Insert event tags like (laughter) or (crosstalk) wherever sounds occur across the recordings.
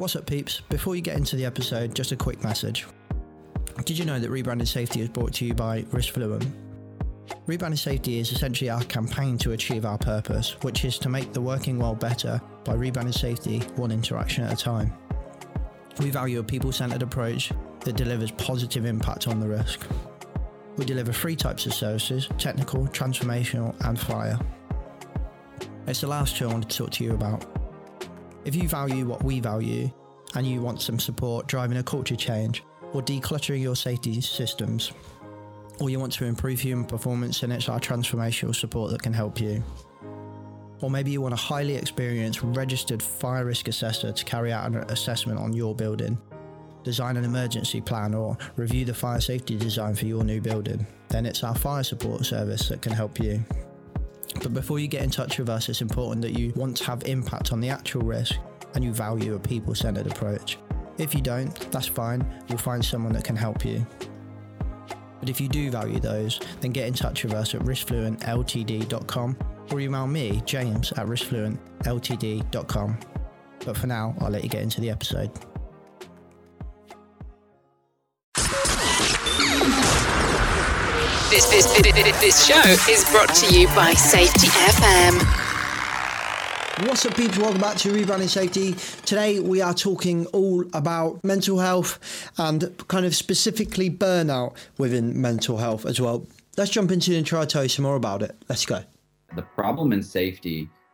What's up, peeps? Before you get into the episode, just a quick message. Did you know that Rebranded Safety is brought to you by Riskfluent? Rebranded Safety is essentially our campaign to achieve our purpose, which is to make the working world better by rebranded safety one interaction at a time. We value a people centered approach that delivers positive impact on the risk. We deliver three types of services technical, transformational, and fire. It's the last two I want to talk to you about. If you value what we value and you want some support driving a culture change or decluttering your safety systems, or you want to improve human performance, then it's our transformational support that can help you. Or maybe you want a highly experienced registered fire risk assessor to carry out an assessment on your building, design an emergency plan, or review the fire safety design for your new building, then it's our fire support service that can help you. But before you get in touch with us, it's important that you want to have impact on the actual risk and you value a people centered approach. If you don't, that's fine, you'll find someone that can help you. But if you do value those, then get in touch with us at riskfluentltd.com or email me, James, at riskfluentltd.com. But for now, I'll let you get into the episode. This, this, this, this show is brought to you by Safety FM. What's up, people? Welcome back to Rebranding Safety. Today, we are talking all about mental health and kind of specifically burnout within mental health as well. Let's jump into it and try to tell you some more about it. Let's go. The problem in safety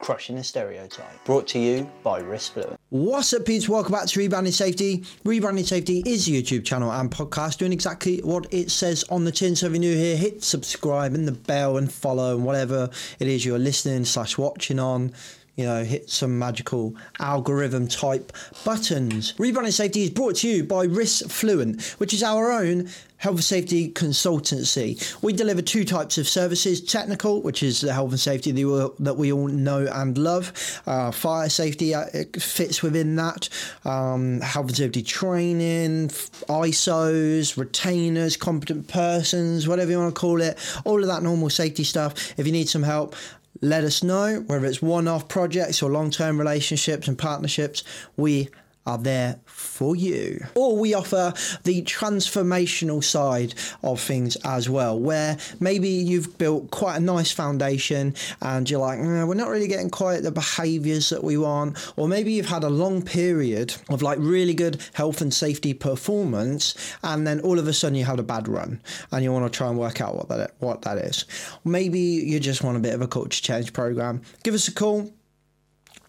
crushing the stereotype. Brought to you by Riskfluent. What's up, peeps? Welcome back to Rebranding Safety. Rebranding Safety is a YouTube channel and podcast doing exactly what it says on the tin. So if you're new here, hit subscribe and the bell and follow and whatever it is you're listening slash watching on you know, hit some magical algorithm type buttons. Rebranding Safety is brought to you by Risk Fluent, which is our own health and safety consultancy. We deliver two types of services technical, which is the health and safety that we all know and love, uh, fire safety uh, fits within that, um, health and safety training, ISOs, retainers, competent persons, whatever you want to call it, all of that normal safety stuff. If you need some help, let us know whether it's one off projects or long term relationships and partnerships. We are there for you. Or we offer the transformational side of things as well, where maybe you've built quite a nice foundation and you're like, mm, we're not really getting quite the behaviors that we want. Or maybe you've had a long period of like really good health and safety performance, and then all of a sudden you had a bad run and you want to try and work out what that, what that is. Maybe you just want a bit of a culture change program. Give us a call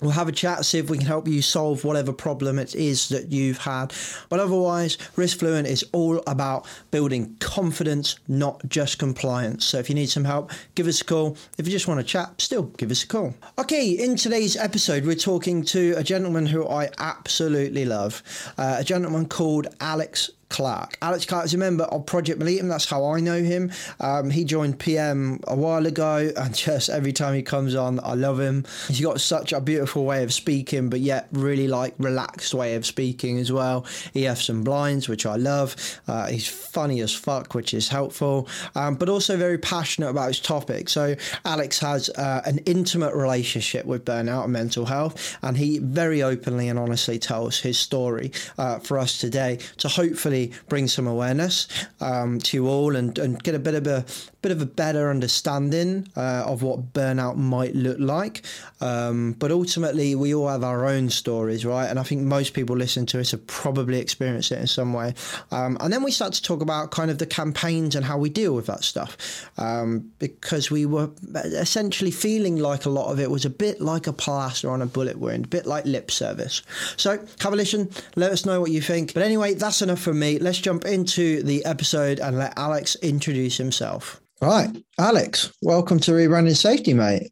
We'll have a chat, see if we can help you solve whatever problem it is that you've had. But otherwise, Risk Fluent is all about building confidence, not just compliance. So if you need some help, give us a call. If you just want to chat, still give us a call. Okay, in today's episode, we're talking to a gentleman who I absolutely love, uh, a gentleman called Alex Clark. Alex Clark is a member of Project Militum. That's how I know him. Um, he joined PM a while ago, and (laughs) just every time he comes on, I love him. He's got such a beautiful way of speaking, but yet really like relaxed way of speaking as well. He has some blinds, which I love. Uh, he's funny as fuck, which is helpful, um, but also very passionate about his topic. So Alex has uh, an intimate relationship with burnout and mental health, and he very openly and honestly tells his story uh, for us today to hopefully bring some awareness um, to you all and, and get a bit of a bit of a better understanding uh, of what burnout might look like. Um, but ultimately, we all have our own stories, right? And I think most people listening to us have probably experienced it in some way. Um, and then we start to talk about kind of the campaigns and how we deal with that stuff um, because we were essentially feeling like a lot of it was a bit like a plaster on a bullet wound, a bit like lip service. So listen, let us know what you think. But anyway, that's enough from me. Let's jump into the episode and let Alex introduce himself. Right, Alex, welcome to Rebranding Safety, mate.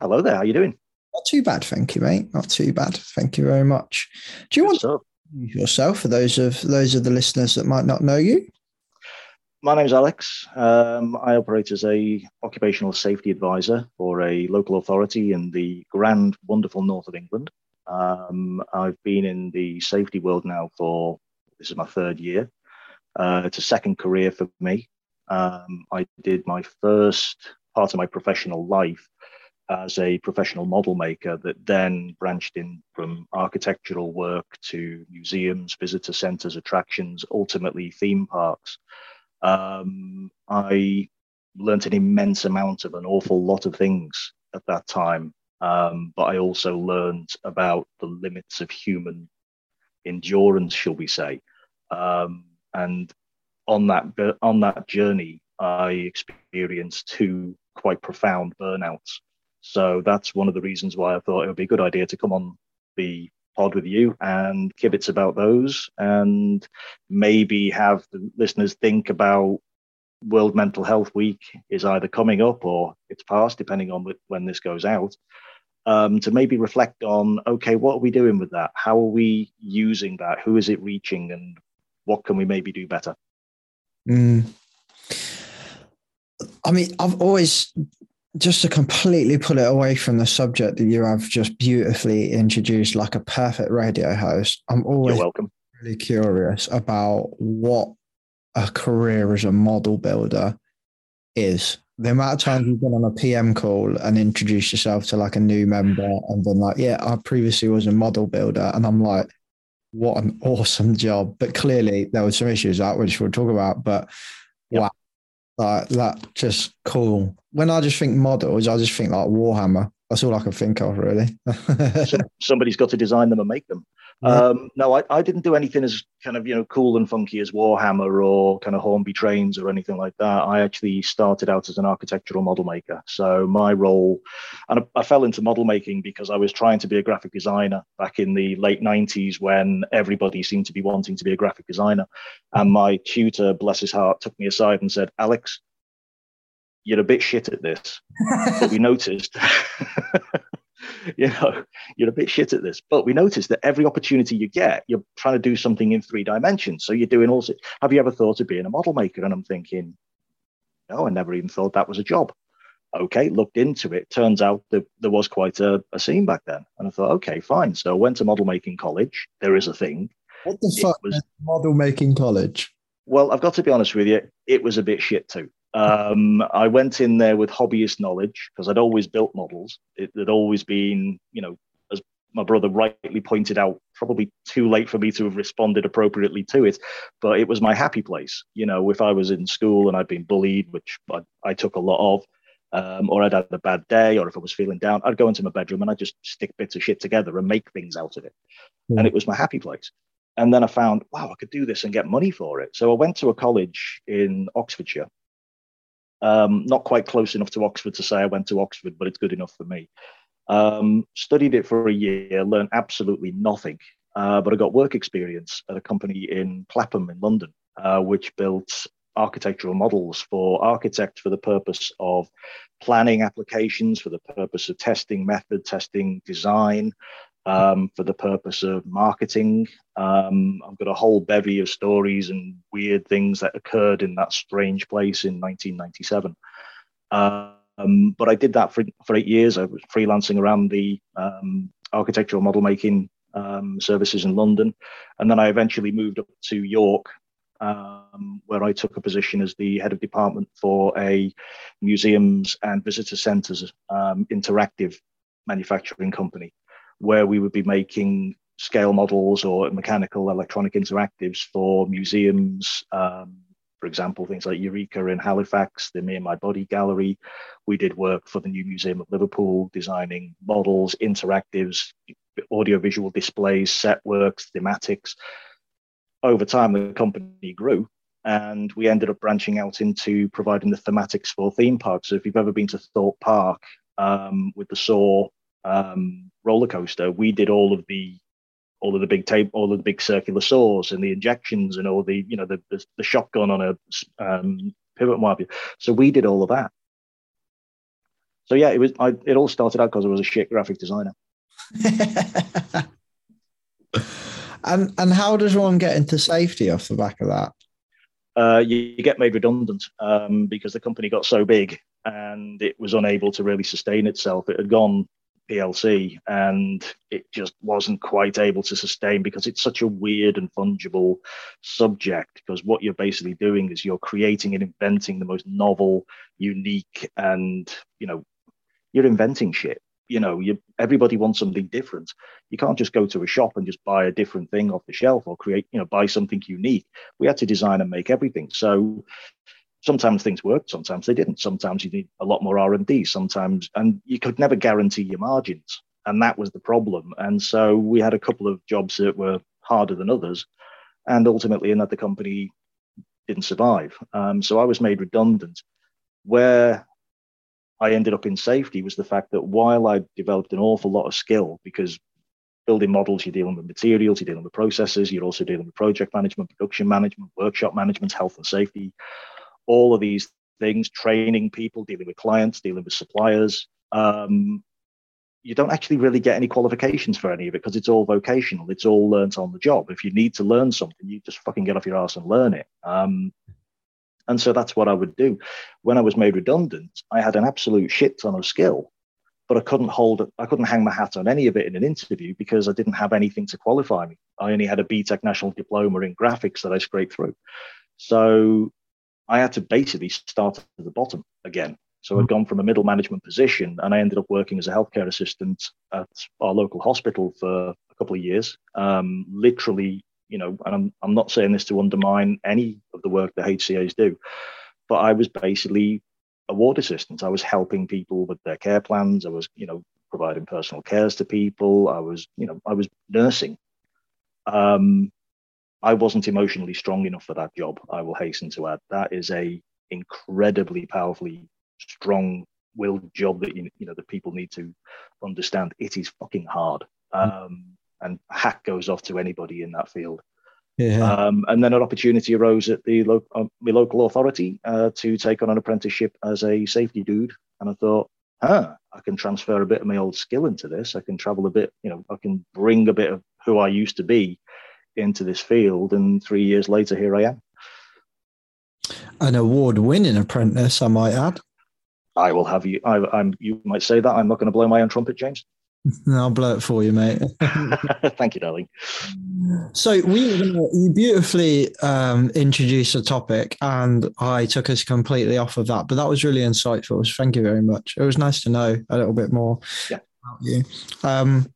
Hello there. How you doing? Not too bad, thank you, mate. Not too bad. Thank you very much. Do you want to yourself for those of those of the listeners that might not know you? my name's Alex. Um, I operate as a occupational safety advisor for a local authority in the grand, wonderful north of England. Um, I've been in the safety world now for this is my third year. Uh, it's a second career for me. Um, I did my first part of my professional life as a professional model maker that then branched in from architectural work to museums, visitor centres, attractions, ultimately theme parks. Um, I learnt an immense amount of an awful lot of things at that time, um, but I also learned about the limits of human endurance, shall we say. Um, and on that on that journey, I experienced two quite profound burnouts. So that's one of the reasons why I thought it would be a good idea to come on the pod with you and kibitz about those and maybe have the listeners think about World Mental Health Week is either coming up or it's past, depending on when this goes out. Um, to maybe reflect on okay, what are we doing with that? How are we using that? Who is it reaching, and what can we maybe do better? Mm. I mean, I've always just to completely pull it away from the subject that you have just beautifully introduced like a perfect radio host. I'm always You're welcome. really curious about what a career as a model builder is. The amount of times you've been on a PM call and introduced yourself to like a new member and been like, yeah, I previously was a model builder. And I'm like, what an awesome job. But clearly there were some issues that which we'll talk about. But yep. wow, like that just cool. When I just think models, I just think like Warhammer. That's all I can think of, really. (laughs) Somebody's got to design them and make them. Yeah. Um, no, I, I didn't do anything as kind of you know cool and funky as Warhammer or kind of Hornby trains or anything like that. I actually started out as an architectural model maker. So my role, and I, I fell into model making because I was trying to be a graphic designer back in the late '90s when everybody seemed to be wanting to be a graphic designer. And my tutor, bless his heart, took me aside and said, "Alex, you're a bit shit at this." but we (laughs) noticed. (laughs) you know, you're a bit shit at this. But we noticed that every opportunity you get, you're trying to do something in three dimensions. So you're doing also, have you ever thought of being a model maker? And I'm thinking, no, I never even thought that was a job. Okay, looked into it. Turns out that there was quite a, a scene back then. And I thought, okay, fine. So I went to model making college. There is a thing. What the fuck was model making college? Well, I've got to be honest with you, it was a bit shit too. Um, I went in there with hobbyist knowledge because I'd always built models. It had always been, you know, as my brother rightly pointed out, probably too late for me to have responded appropriately to it, but it was my happy place. You know, if I was in school and I'd been bullied, which I, I took a lot of, um, or I'd had a bad day, or if I was feeling down, I'd go into my bedroom and I'd just stick bits of shit together and make things out of it. Mm. And it was my happy place. And then I found, wow, I could do this and get money for it. So I went to a college in Oxfordshire um, not quite close enough to Oxford to say I went to Oxford, but it's good enough for me. Um, studied it for a year, learned absolutely nothing, uh, but I got work experience at a company in Clapham in London, uh, which built architectural models for architects for the purpose of planning applications, for the purpose of testing method, testing design, um, for the purpose of marketing. Um, I've got a whole bevy of stories and weird things that occurred in that strange place in 1997. Um, but I did that for, for eight years. I was freelancing around the um, architectural model making um, services in London. And then I eventually moved up to York, um, where I took a position as the head of department for a museums and visitor centres interactive manufacturing company where we would be making scale models or mechanical electronic interactives for museums. Um, for example, things like Eureka in Halifax, the Me and My Body Gallery. We did work for the New Museum of Liverpool, designing models, interactives, audiovisual displays, set works, thematics. Over time, the company grew and we ended up branching out into providing the thematics for theme parks. So if you've ever been to Thorpe Park um, with the Saw um, roller coaster, we did all of the all of the big tape, all of the big circular saws and the injections and all the you know the the, the shotgun on a um, pivot marble. So we did all of that. So yeah, it was. I, it all started out because I was a shit graphic designer. (laughs) and and how does one get into safety off the back of that? uh, you, you, get made redundant um, because the company got so big and it was unable to really sustain itself. It had gone PLC and it just wasn't quite able to sustain because it's such a weird and fungible subject. Because what you're basically doing is you're creating and inventing the most novel, unique, and you know, you're inventing shit. You know you everybody wants something different. You can't just go to a shop and just buy a different thing off the shelf or create you know buy something unique. We had to design and make everything. So sometimes things worked sometimes they didn't. Sometimes you need a lot more r&d sometimes and you could never guarantee your margins and that was the problem. And so we had a couple of jobs that were harder than others and ultimately another company didn't survive. Um, so i was made redundant. Where I ended up in safety was the fact that while I developed an awful lot of skill, because building models, you're dealing with materials, you're dealing with processes, you're also dealing with project management, production management, workshop management, health and safety, all of these things, training people, dealing with clients, dealing with suppliers. Um, you don't actually really get any qualifications for any of it because it's all vocational. It's all learnt on the job. If you need to learn something, you just fucking get off your ass and learn it. Um, and so that's what I would do. When I was made redundant, I had an absolute shit ton of skill, but I couldn't hold I couldn't hang my hat on any of it in an interview because I didn't have anything to qualify me. I only had a BTEC national diploma in graphics that I scraped through. So I had to basically start at the bottom again. So I'd gone from a middle management position and I ended up working as a healthcare assistant at our local hospital for a couple of years, um, literally you know, and I'm, I'm not saying this to undermine any of the work that HCAs do, but I was basically a ward assistant. I was helping people with their care plans. I was, you know, providing personal cares to people. I was, you know, I was nursing. Um, I wasn't emotionally strong enough for that job. I will hasten to add that is a incredibly powerfully strong willed job that you, you know that people need to understand. It is fucking hard. Mm. Um, and hack goes off to anybody in that field. Yeah. Um, and then an opportunity arose at the lo- uh, my local authority uh, to take on an apprenticeship as a safety dude. And I thought, huh, I can transfer a bit of my old skill into this. I can travel a bit, you know, I can bring a bit of who I used to be into this field. And three years later, here I am. An award winning apprentice, I might add. I will have you. I, am You might say that. I'm not going to blow my own trumpet, James. (laughs) I'll blow it for you, mate. (laughs) (laughs) Thank you, darling. So we you beautifully um, introduced the topic, and I took us completely off of that. But that was really insightful. So thank you very much. It was nice to know a little bit more yeah. about you. Um,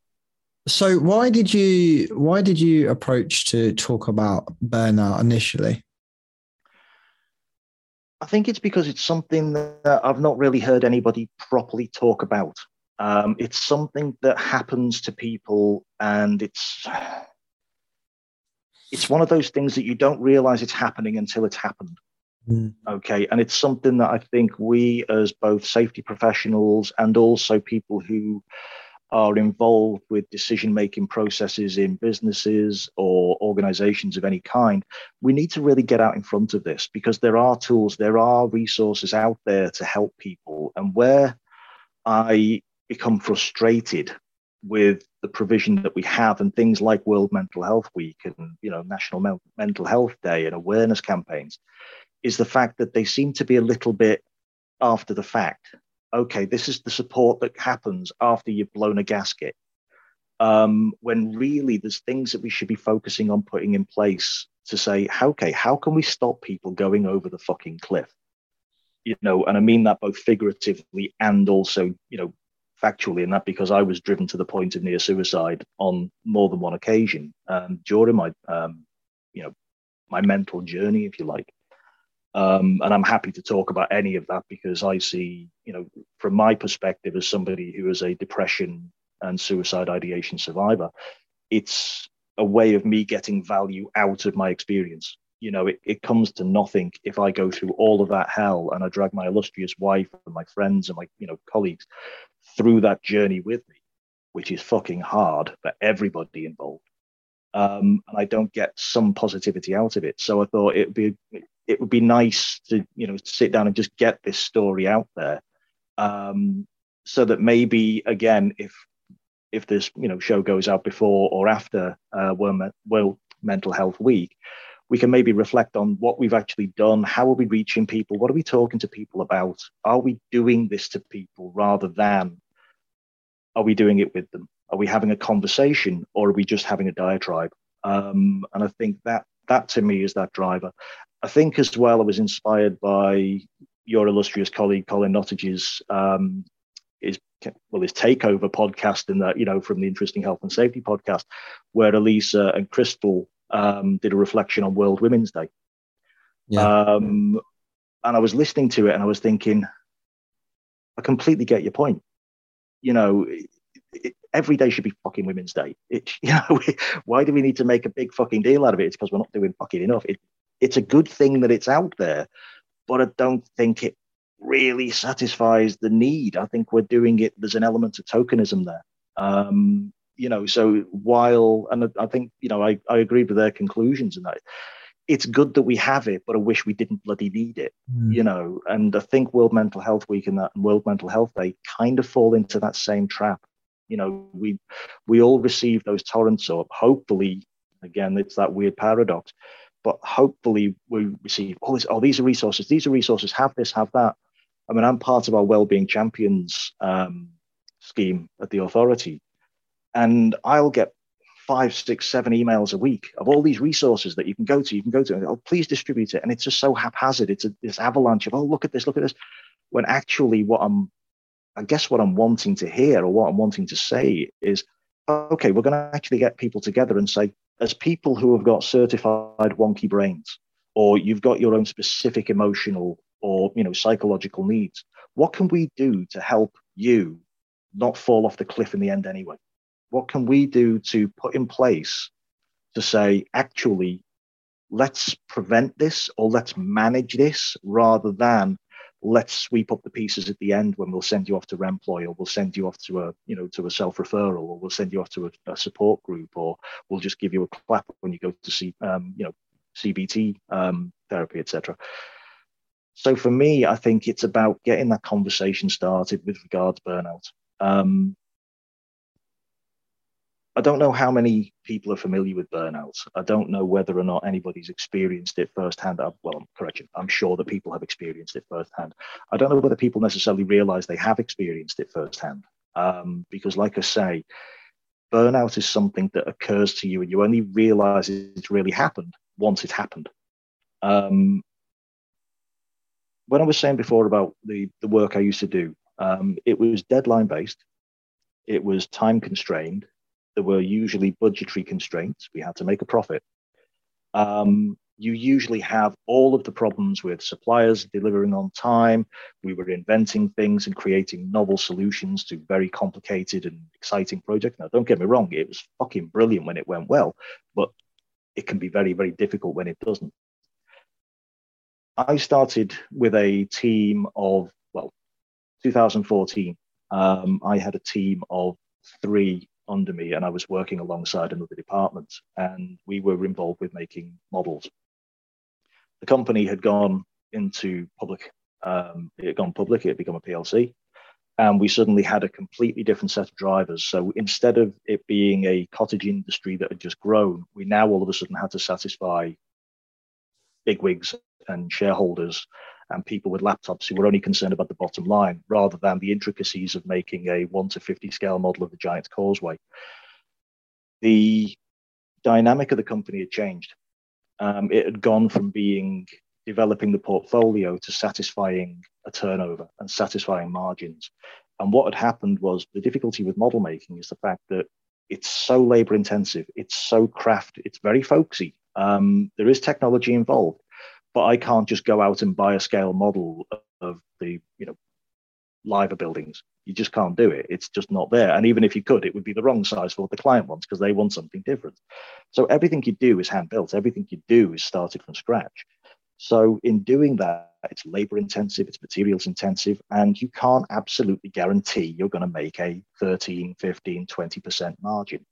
so why did you why did you approach to talk about burnout initially? I think it's because it's something that I've not really heard anybody properly talk about. Um, it's something that happens to people, and it's it's one of those things that you don't realize it's happening until it's happened. Mm. Okay, and it's something that I think we, as both safety professionals and also people who are involved with decision making processes in businesses or organizations of any kind, we need to really get out in front of this because there are tools, there are resources out there to help people. And where I become frustrated with the provision that we have and things like World Mental Health Week and you know National Mental Health Day and awareness campaigns is the fact that they seem to be a little bit after the fact. Okay, this is the support that happens after you've blown a gasket. Um, when really there's things that we should be focusing on putting in place to say, okay, how can we stop people going over the fucking cliff? You know, and I mean that both figuratively and also, you know, factually in that because I was driven to the point of near suicide on more than one occasion um, during my, um, you know, my mental journey, if you like. Um, and I'm happy to talk about any of that because I see, you know, from my perspective as somebody who is a depression and suicide ideation survivor, it's a way of me getting value out of my experience. You know, it, it comes to nothing if I go through all of that hell and I drag my illustrious wife and my friends and my, you know, colleagues through that journey with me, which is fucking hard for everybody involved. Um, and I don't get some positivity out of it. So I thought it would be it would be nice to you know sit down and just get this story out there, um, so that maybe again if if this you know show goes out before or after uh, World, World Mental Health Week, we can maybe reflect on what we've actually done. How are we reaching people? What are we talking to people about? Are we doing this to people rather than are we doing it with them? Are we having a conversation or are we just having a diatribe? Um, and I think that that to me is that driver. I think as well, I was inspired by your illustrious colleague Colin Nottage's um, his well his takeover podcast and that you know from the interesting health and safety podcast, where Elisa and Crystal um, did a reflection on World Women's Day. Yeah. Um, and I was listening to it and I was thinking, I completely get your point. You know, it, every day should be fucking Women's Day. It, (laughs) you know, why do we need to make a big fucking deal out of it? It's because we're not doing fucking enough. It, it's a good thing that it's out there, but I don't think it really satisfies the need. I think we're doing it. There's an element of tokenism there. Um, you know, so while, and I think, you know, I, I agree with their conclusions and that it's good that we have it, but I wish we didn't bloody need it, mm. you know. And I think World Mental Health Week and that and World Mental Health Day kind of fall into that same trap. You know, we we all receive those torrents up. Hopefully, again, it's that weird paradox, but hopefully we receive all this. Oh, these are resources. These are resources. Have this. Have that. I mean, I'm part of our well-being Champions um, scheme at the authority, and I'll get five, six, seven emails a week of all these resources that you can go to. You can go to, oh, please distribute it. And it's just so haphazard. It's a, this avalanche of, oh, look at this, look at this. When actually, what I'm, I guess, what I'm wanting to hear or what I'm wanting to say is, okay, we're going to actually get people together and say, as people who have got certified wonky brains, or you've got your own specific emotional or you know psychological needs, what can we do to help you not fall off the cliff in the end anyway? What can we do to put in place to say, actually, let's prevent this or let's manage this rather than let's sweep up the pieces at the end when we'll send you off to Remploy or we'll send you off to a you know to a self referral or we'll send you off to a, a, support group or we'll just give you a clap when you go to see um, you know CBT um, therapy etc. So for me, I think it's about getting that conversation started with regards burnout. Um, I don't know how many people are familiar with burnout. I don't know whether or not anybody's experienced it firsthand. Uh, well, correction, I'm sure that people have experienced it firsthand. I don't know whether people necessarily realize they have experienced it firsthand. Um, because, like I say, burnout is something that occurs to you and you only realize it's really happened once it's happened. Um, when I was saying before about the, the work I used to do, um, it was deadline based, it was time constrained, there were usually budgetary constraints. We had to make a profit. Um, you usually have all of the problems with suppliers delivering on time. We were inventing things and creating novel solutions to very complicated and exciting projects. Now, don't get me wrong, it was fucking brilliant when it went well, but it can be very, very difficult when it doesn't. I started with a team of, well, 2014. Um, I had a team of three under me and I was working alongside another department and we were involved with making models. The company had gone into public, um, it had gone public, it had become a PLC. And we suddenly had a completely different set of drivers. So instead of it being a cottage industry that had just grown, we now all of a sudden had to satisfy bigwigs and shareholders and people with laptops who were only concerned about the bottom line rather than the intricacies of making a 1 to 50 scale model of the Giant's Causeway. The dynamic of the company had changed. Um, it had gone from being developing the portfolio to satisfying a turnover and satisfying margins. And what had happened was the difficulty with model making is the fact that it's so labor intensive, it's so craft, it's very folksy. Um, there is technology involved, but I can't just go out and buy a scale model of the you know liver buildings. You just can't do it. It's just not there. And even if you could, it would be the wrong size for what the client wants because they want something different. So everything you do is hand built. Everything you do is started from scratch. So in doing that, it's labor intensive, it's materials intensive, and you can't absolutely guarantee you're going to make a 13, 15, 20% margin.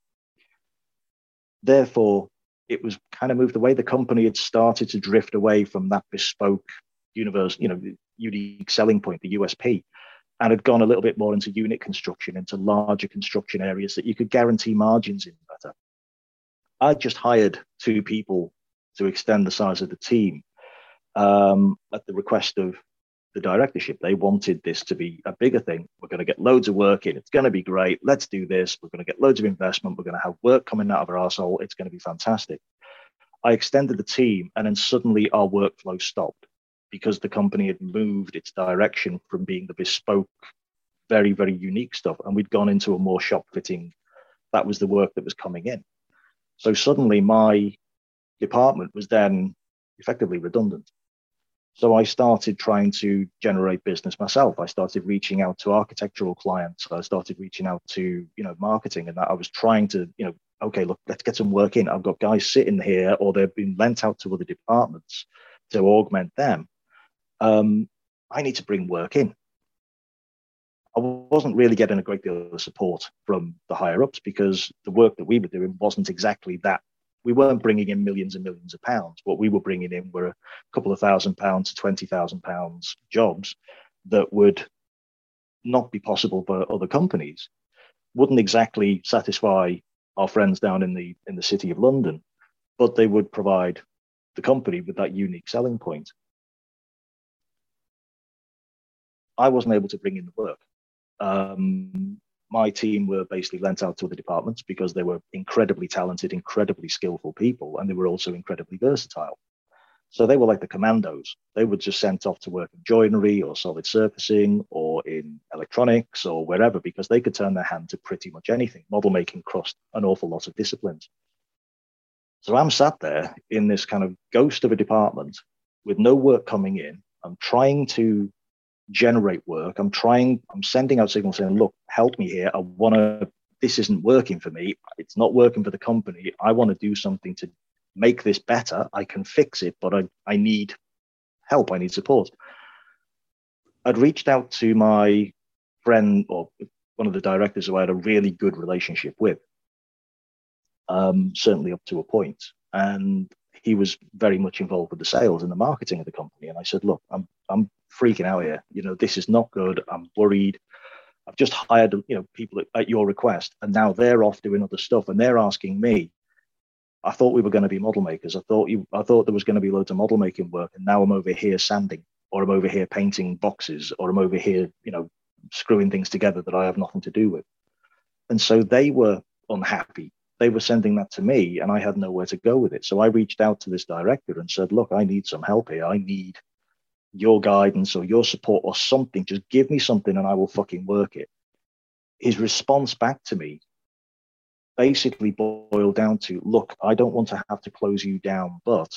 Therefore, it was kind of moved away. The company had started to drift away from that bespoke universe, you know, unique selling point, the USP, and had gone a little bit more into unit construction, into larger construction areas that you could guarantee margins in better. I just hired two people to extend the size of the team um, at the request of the directorship. They wanted this to be a bigger thing. We're going to get loads of work in. It's going to be great. Let's do this. We're going to get loads of investment. We're going to have work coming out of our arsehole. It's going to be fantastic. I extended the team, and then suddenly our workflow stopped because the company had moved its direction from being the bespoke, very, very unique stuff, and we'd gone into a more shop fitting. That was the work that was coming in. So suddenly my department was then effectively redundant. So I started trying to generate business myself. I started reaching out to architectural clients. I started reaching out to, you know, marketing and that I was trying to, you know, okay, look, let's get some work in. I've got guys sitting here or they've been lent out to other departments to augment them. Um, I need to bring work in. I wasn't really getting a great deal of support from the higher ups because the work that we were doing wasn't exactly that we weren't bringing in millions and millions of pounds. What we were bringing in were a couple of thousand pounds to twenty thousand pounds jobs that would not be possible for other companies. Wouldn't exactly satisfy our friends down in the in the city of London, but they would provide the company with that unique selling point. I wasn't able to bring in the work. Um, my team were basically lent out to other departments because they were incredibly talented, incredibly skillful people, and they were also incredibly versatile. So they were like the commandos. They were just sent off to work in joinery or solid surfacing or in electronics or wherever because they could turn their hand to pretty much anything. Model making crossed an awful lot of disciplines. So I'm sat there in this kind of ghost of a department with no work coming in. I'm trying to generate work. I'm trying, I'm sending out signals saying, look, help me here. I want to, this isn't working for me. It's not working for the company. I want to do something to make this better. I can fix it, but I, I need help. I need support. I'd reached out to my friend or one of the directors who I had a really good relationship with, um, certainly up to a point. And he was very much involved with the sales and the marketing of the company. And I said, look, I'm I'm freaking out here. You know, this is not good. I'm worried. I've just hired, you know, people at, at your request, and now they're off doing other stuff, and they're asking me. I thought we were going to be model makers. I thought you, I thought there was going to be loads of model making work, and now I'm over here sanding, or I'm over here painting boxes, or I'm over here, you know, screwing things together that I have nothing to do with. And so they were unhappy they were sending that to me and I had nowhere to go with it. So I reached out to this director and said, Look, I need some help here. I need your guidance or your support or something. Just give me something and I will fucking work it. His response back to me basically boiled down to Look, I don't want to have to close you down, but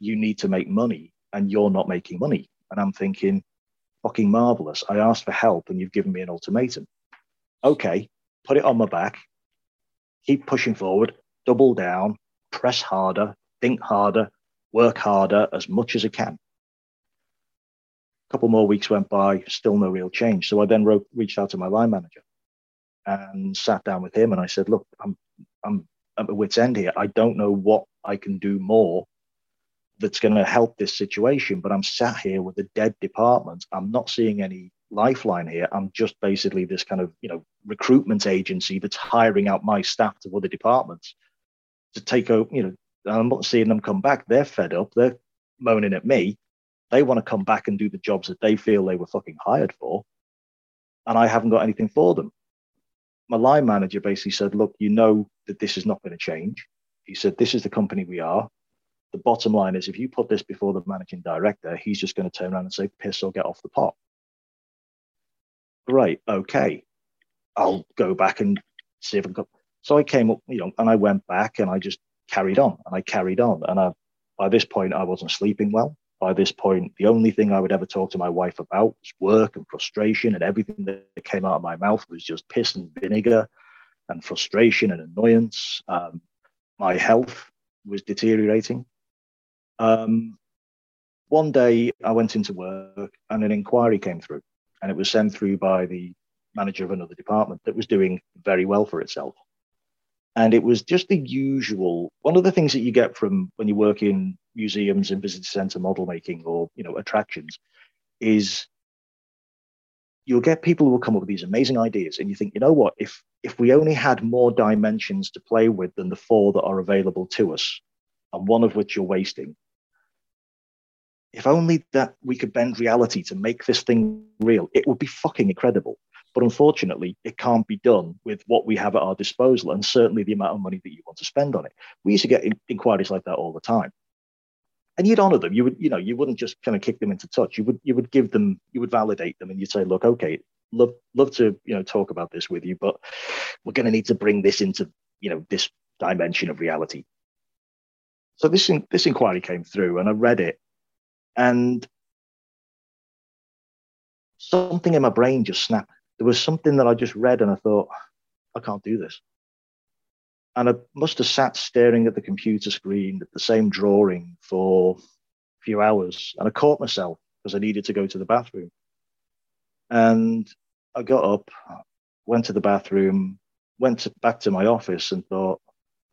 you need to make money and you're not making money. And I'm thinking, fucking marvelous. I asked for help and you've given me an ultimatum. Okay, put it on my back keep pushing forward, double down, press harder, think harder, work harder as much as I can. A couple more weeks went by, still no real change. So I then wrote, reached out to my line manager and sat down with him and I said, look, I'm, I'm at a wit's end here. I don't know what I can do more that's going to help this situation, but I'm sat here with a dead department. I'm not seeing any lifeline here. I'm just basically this kind of, you know, recruitment agency that's hiring out my staff to other departments to take over, you know, I'm not seeing them come back. They're fed up. They're moaning at me. They want to come back and do the jobs that they feel they were fucking hired for. And I haven't got anything for them. My line manager basically said, look, you know that this is not going to change. He said, this is the company we are. The bottom line is if you put this before the managing director, he's just going to turn around and say, piss or get off the pot. Right, okay. I'll go back and see if I got. So I came up, you know, and I went back and I just carried on and I carried on. And I, by this point, I wasn't sleeping well. By this point, the only thing I would ever talk to my wife about was work and frustration, and everything that came out of my mouth was just piss and vinegar and frustration and annoyance. Um, my health was deteriorating. Um, one day I went into work and an inquiry came through, and it was sent through by the manager of another department that was doing very well for itself. And it was just the usual one of the things that you get from when you work in museums and visitor center model making or you know attractions is you'll get people who will come up with these amazing ideas and you think you know what if if we only had more dimensions to play with than the four that are available to us and one of which you're wasting. If only that we could bend reality to make this thing real, it would be fucking incredible. But unfortunately, it can't be done with what we have at our disposal and certainly the amount of money that you want to spend on it. We used to get in- inquiries like that all the time. And you'd honor them. You would, you know, you wouldn't just kind of kick them into touch. You would, you would give them, you would validate them, and you'd say, "Look, okay, love, love to, you know, talk about this with you, but we're going to need to bring this into, you know, this dimension of reality." So this in, this inquiry came through, and I read it, and something in my brain just snapped. There was something that I just read, and I thought, I can't do this. And I must have sat staring at the computer screen at the same drawing for a few hours, and I caught myself because I needed to go to the bathroom. And I got up, went to the bathroom, went to, back to my office, and thought,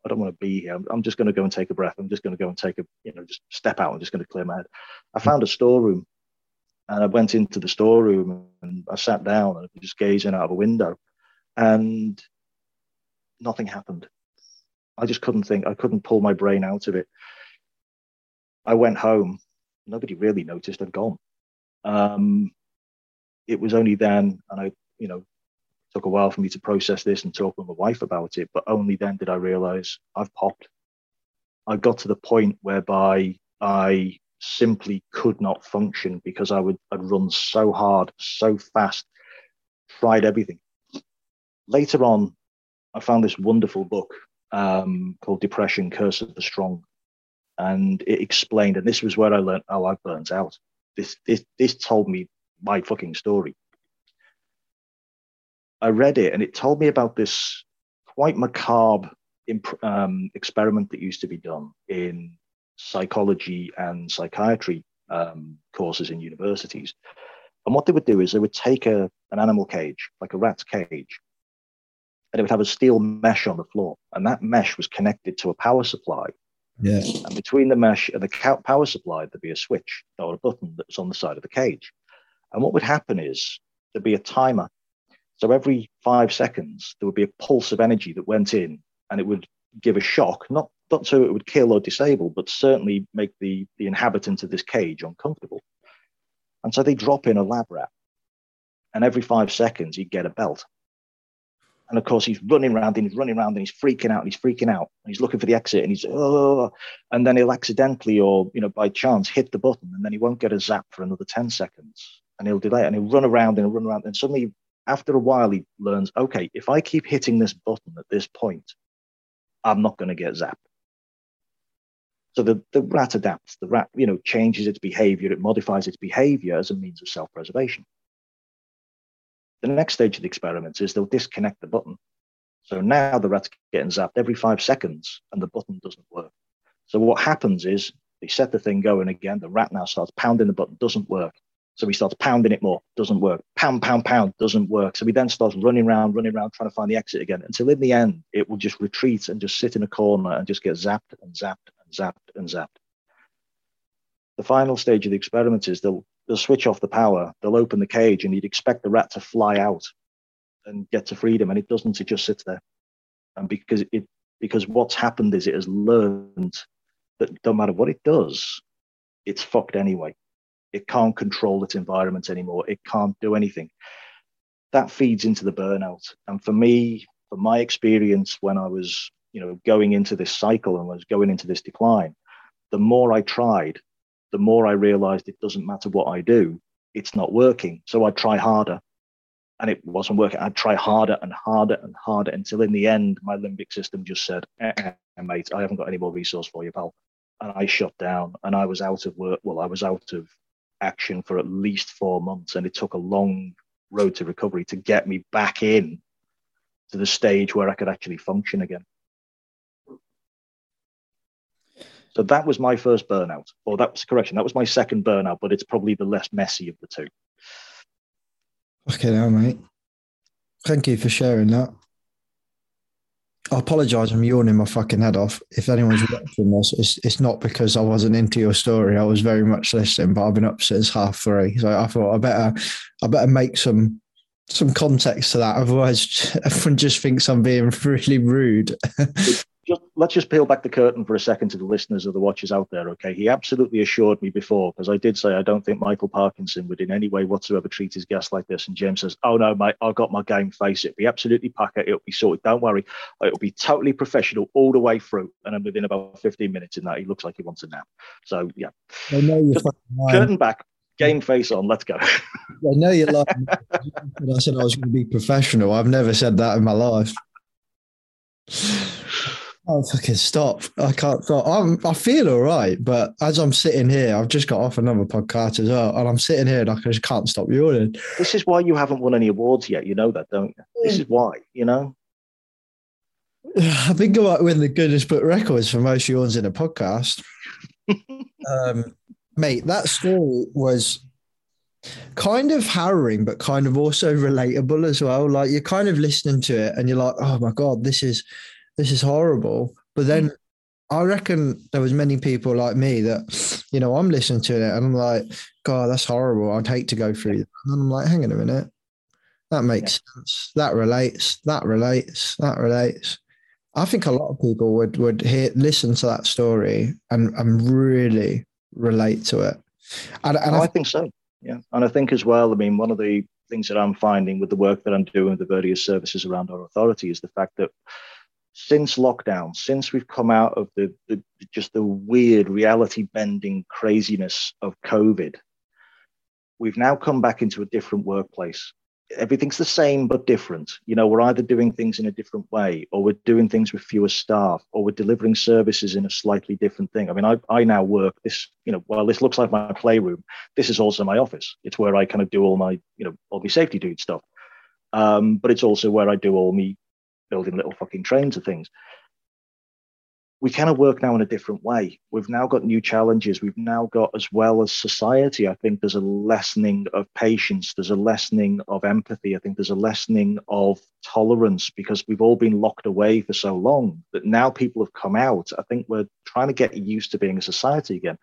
I don't want to be here. I'm, I'm just going to go and take a breath. I'm just going to go and take a, you know, just step out. I'm just going to clear my head. I found a storeroom and I went into the storeroom and I sat down and I was just gazing out of a window and nothing happened. I just couldn't think, I couldn't pull my brain out of it. I went home. Nobody really noticed I'd gone. Um, it was only then, and I, you know, took a while for me to process this and talk with my wife about it, but only then did I realize I've popped. I got to the point whereby I simply could not function because I would I'd run so hard, so fast, tried everything. Later on, I found this wonderful book um, called Depression: Curse of the Strong, and it explained. And this was where I learned how I burnt out. This this this told me my fucking story. I read it, and it told me about this quite macabre imp- um, experiment that used to be done in psychology and psychiatry um, courses in universities. And what they would do is they would take a, an animal cage, like a rat's cage, and it would have a steel mesh on the floor. And that mesh was connected to a power supply. Yeah. And between the mesh and the power supply, there'd be a switch or a button that was on the side of the cage. And what would happen is there'd be a timer. So every five seconds, there would be a pulse of energy that went in and it would give a shock, not not so it would kill or disable, but certainly make the, the inhabitant of this cage uncomfortable. And so they drop in a lab rat, and every five seconds he'd get a belt. And of course, he's running around and he's running around and he's freaking out and he's freaking out and he's looking for the exit and he's oh, and then he'll accidentally or you know by chance hit the button and then he won't get a zap for another 10 seconds and he'll delay it and he'll run around and he'll run around and suddenly after a while he learns okay if I keep hitting this button at this point I'm not going to get zapped so the, the rat adapts, the rat, you know, changes its behavior, it modifies its behavior as a means of self-preservation. The next stage of the experiment is they'll disconnect the button. So now the rat's getting zapped every five seconds and the button doesn't work. So what happens is they set the thing going again. The rat now starts pounding the button, doesn't work. So he starts pounding it more, doesn't work. Pound, pound, pound, doesn't work. So he then starts running around, running around, trying to find the exit again until in the end, it will just retreat and just sit in a corner and just get zapped and zapped and zapped and zapped. The final stage of the experiment is they'll they'll switch off the power, they'll open the cage, and you'd expect the rat to fly out and get to freedom, and it doesn't. It just sits there, and because it because what's happened is it has learned that no matter what it does, it's fucked anyway. It can't control its environment anymore. It can't do anything. That feeds into the burnout. And for me, from my experience when I was you know going into this cycle and was going into this decline the more i tried the more i realized it doesn't matter what i do it's not working so i'd try harder and it wasn't working i'd try harder and harder and harder until in the end my limbic system just said eh, eh, mate i haven't got any more resource for you pal and i shut down and i was out of work well i was out of action for at least four months and it took a long road to recovery to get me back in to the stage where i could actually function again So that was my first burnout, or that was correction. That was my second burnout, but it's probably the less messy of the two. Okay, now, mate. Thank you for sharing that. I apologise. I'm yawning my fucking head off. If anyone's (laughs) watching this, it's, it's not because I wasn't into your story. I was very much listening, but I've been up since half three. So I thought I better, I better make some some context to that. Otherwise, (laughs) everyone just thinks I'm being (laughs) really rude. Let's just peel back the curtain for a second to the listeners or the watchers out there. Okay, he absolutely assured me before because I did say I don't think Michael Parkinson would in any way whatsoever treat his guests like this. And James says, "Oh no, mate, I've got my game face. It'll be absolutely packer. It'll be sorted. Don't worry. It'll be totally professional all the way through." And then within about 15 minutes in that, he looks like he wants a nap. So yeah, I know you're Just fucking lying. curtain back, game face on. Let's go. I know you're lying. I said I was going to be professional. I've never said that in my life. Oh, fucking stop. I can't stop. I'm, I feel all right, but as I'm sitting here, I've just got off another podcast as well, and I'm sitting here and I just can't stop yawning. this is why you haven't won any awards yet. You know that, don't you? This is why. You know. I think I might win the Guinness Book Records for most yawns in a podcast. (laughs) um, mate, that story was kind of harrowing, but kind of also relatable as well. Like you're kind of listening to it and you're like, oh my God, this is this is horrible. But then mm. I reckon there was many people like me that, you know, I'm listening to it and I'm like, God, that's horrible. I'd hate to go through that. And I'm like, hang on a minute. That makes sense. That relates. That relates. That relates. I think a lot of people would would hear listen to that story and and really relate to it. And, and Oh, I I think so. Yeah. And I think as well, I mean, one of the things that I'm finding with the work that I'm doing with the various services around our authority is the fact that since lockdown, since we've come out of the, the just the weird reality bending craziness of COVID, we've now come back into a different workplace. Everything's the same but different. You know, we're either doing things in a different way, or we're doing things with fewer staff, or we're delivering services in a slightly different thing. I mean, I, I now work this, you know, while this looks like my playroom, this is also my office. It's where I kind of do all my, you know, all my safety dude stuff. Um, but it's also where I do all me building little fucking trains of things. We kind of work now in a different way. We've now got new challenges. We've now got, as well as society, I think there's a lessening of patience. There's a lessening of empathy. I think there's a lessening of tolerance because we've all been locked away for so long that now people have come out. I think we're trying to get used to being a society again.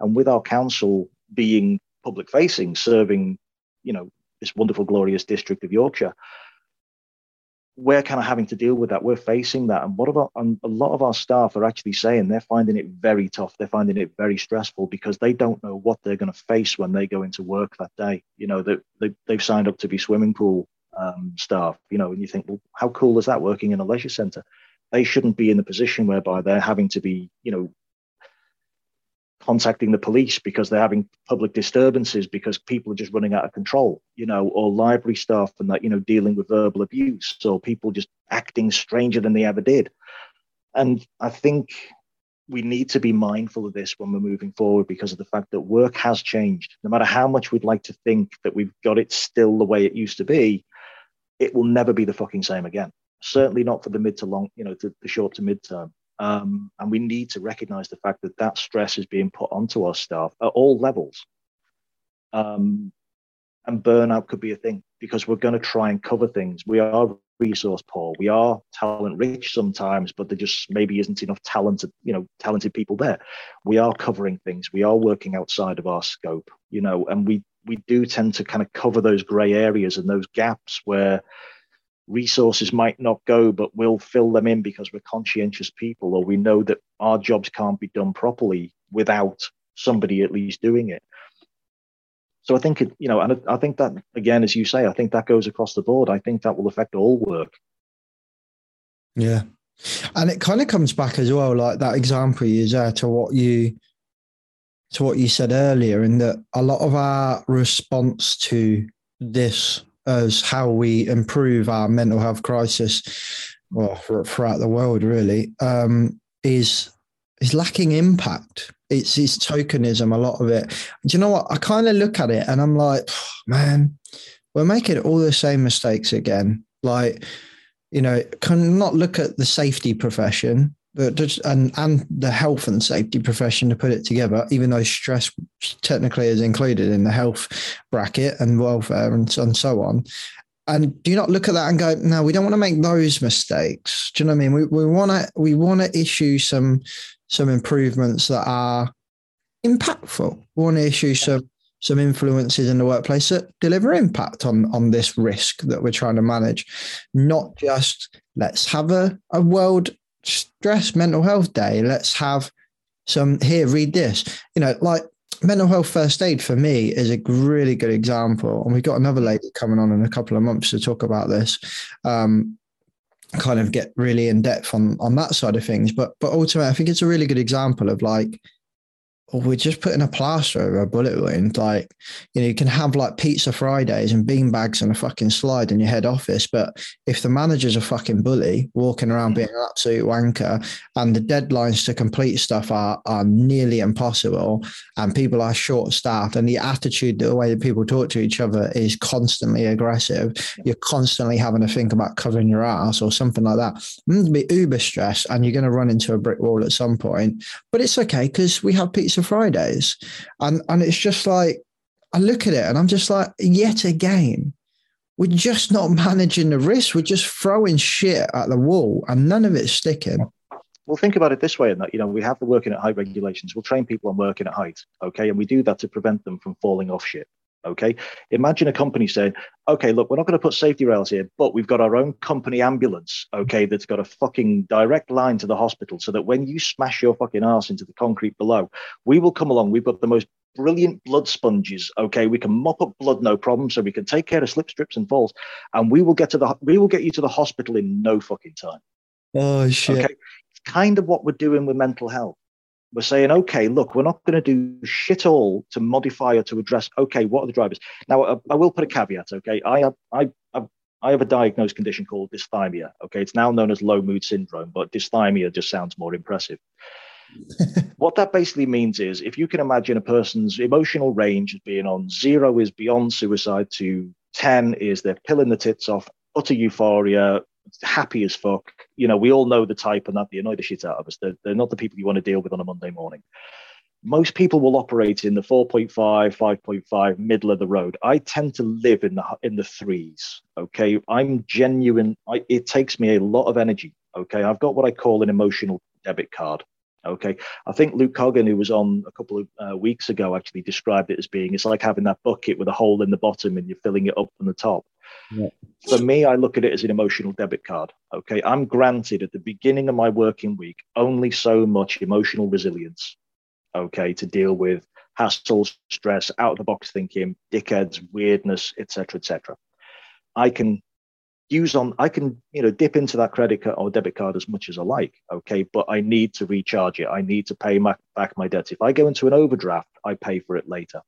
And with our council being public facing, serving, you know, this wonderful, glorious district of Yorkshire, we're kind of having to deal with that. We're facing that, and what about and a lot of our staff are actually saying they're finding it very tough. They're finding it very stressful because they don't know what they're going to face when they go into work that day. You know, they, they they've signed up to be swimming pool um, staff. You know, and you think, well, how cool is that working in a leisure centre? They shouldn't be in the position whereby they're having to be, you know, contacting the police because they're having public disturbances because people are just running out of control, you know, or library staff and that, you know, dealing with verbal abuse or people just acting stranger than they ever did. And I think we need to be mindful of this when we're moving forward because of the fact that work has changed. No matter how much we'd like to think that we've got it still the way it used to be, it will never be the fucking same again. Certainly not for the mid to long, you know, to the short to mid term. Um, and we need to recognize the fact that that stress is being put onto our staff at all levels. Um, and burnout could be a thing because we're going to try and cover things. We are resource poor. We are talent rich sometimes, but there just maybe isn't enough talented, you know, talented people there. We are covering things. We are working outside of our scope, you know, and we we do tend to kind of cover those grey areas and those gaps where resources might not go, but we'll fill them in because we're conscientious people, or we know that our jobs can't be done properly without somebody at least doing it. So I think it, you know, and I think that again, as you say, I think that goes across the board. I think that will affect all work. Yeah. And it kind of comes back as well, like that example you there to what you to what you said earlier, in that a lot of our response to this as how we improve our mental health crisis, well, throughout the world, really, um, is is lacking impact. It's it's tokenism, a lot of it. Do you know what? I kind of look at it and I'm like, man, we're making all the same mistakes again. Like, you know, can not look at the safety profession, but just, and and the health and safety profession to put it together. Even though stress technically is included in the health bracket and welfare and, and so on. And do you not look at that and go, no, we don't want to make those mistakes. Do you know what I mean? We we want to we want to issue some some improvements that are impactful. We want to issue some some influences in the workplace that deliver impact on on this risk that we're trying to manage. Not just let's have a, a world stress mental health day. Let's have some here, read this. You know, like mental health first aid for me is a really good example. And we've got another lady coming on in a couple of months to talk about this. Um, kind of get really in depth on on that side of things. But but ultimately, I think it's a really good example of like we're just putting a plaster over a bullet wound. Like, you know, you can have like pizza Fridays and beanbags and a fucking slide in your head office. But if the manager's a fucking bully walking around mm. being an absolute wanker and the deadlines to complete stuff are, are nearly impossible and people are short staffed and the attitude, the way that people talk to each other is constantly aggressive, you're constantly having to think about covering your ass or something like that. Mm, going to be uber stressed and you're going to run into a brick wall at some point. But it's okay because we have pizza Fridays. And and it's just like I look at it and I'm just like, yet again, we're just not (laughs) managing the risk. We're just throwing shit at the wall and none of it's sticking. Well, think about it this way: in that you know we have the working at height regulations. We'll train people on working at height, okay, and we do that to prevent them from falling off shit. Okay. Imagine a company saying, okay, look, we're not going to put safety rails here, but we've got our own company ambulance, okay, that's got a fucking direct line to the hospital so that when you smash your fucking ass into the concrete below, we will come along. We've got the most brilliant blood sponges, okay. We can mop up blood, no problem. So we can take care of slip strips and falls, and we will get to the we will get you to the hospital in no fucking time. Oh shit. Okay. It's kind of what we're doing with mental health we're saying, okay, look, we're not going to do shit all to modify or to address. Okay, what are the drivers? Now, I, I will put a caveat. Okay, I have, I, I, I have a diagnosed condition called dysthymia. Okay, it's now known as low mood syndrome, but dysthymia just sounds more impressive. (laughs) what that basically means is if you can imagine a person's emotional range as being on zero is beyond suicide to 10 is they're pilling the tits off, utter euphoria, happy as fuck. You know, we all know the type and that they annoy the shit out of us. They're, they're not the people you want to deal with on a Monday morning. Most people will operate in the 4.5, 5.5, middle of the road. I tend to live in the in the threes. Okay, I'm genuine. I, it takes me a lot of energy. Okay, I've got what I call an emotional debit card. Okay, I think Luke Coggan, who was on a couple of uh, weeks ago, actually described it as being it's like having that bucket with a hole in the bottom and you're filling it up from the top. Yeah. For me, I look at it as an emotional debit card. Okay. I'm granted at the beginning of my working week only so much emotional resilience, okay, to deal with hassles, stress, out of the box thinking, dickheads, weirdness, etc., etc. I can use on I can you know dip into that credit card or debit card as much as I like okay but I need to recharge it I need to pay my, back my debts if I go into an overdraft I pay for it later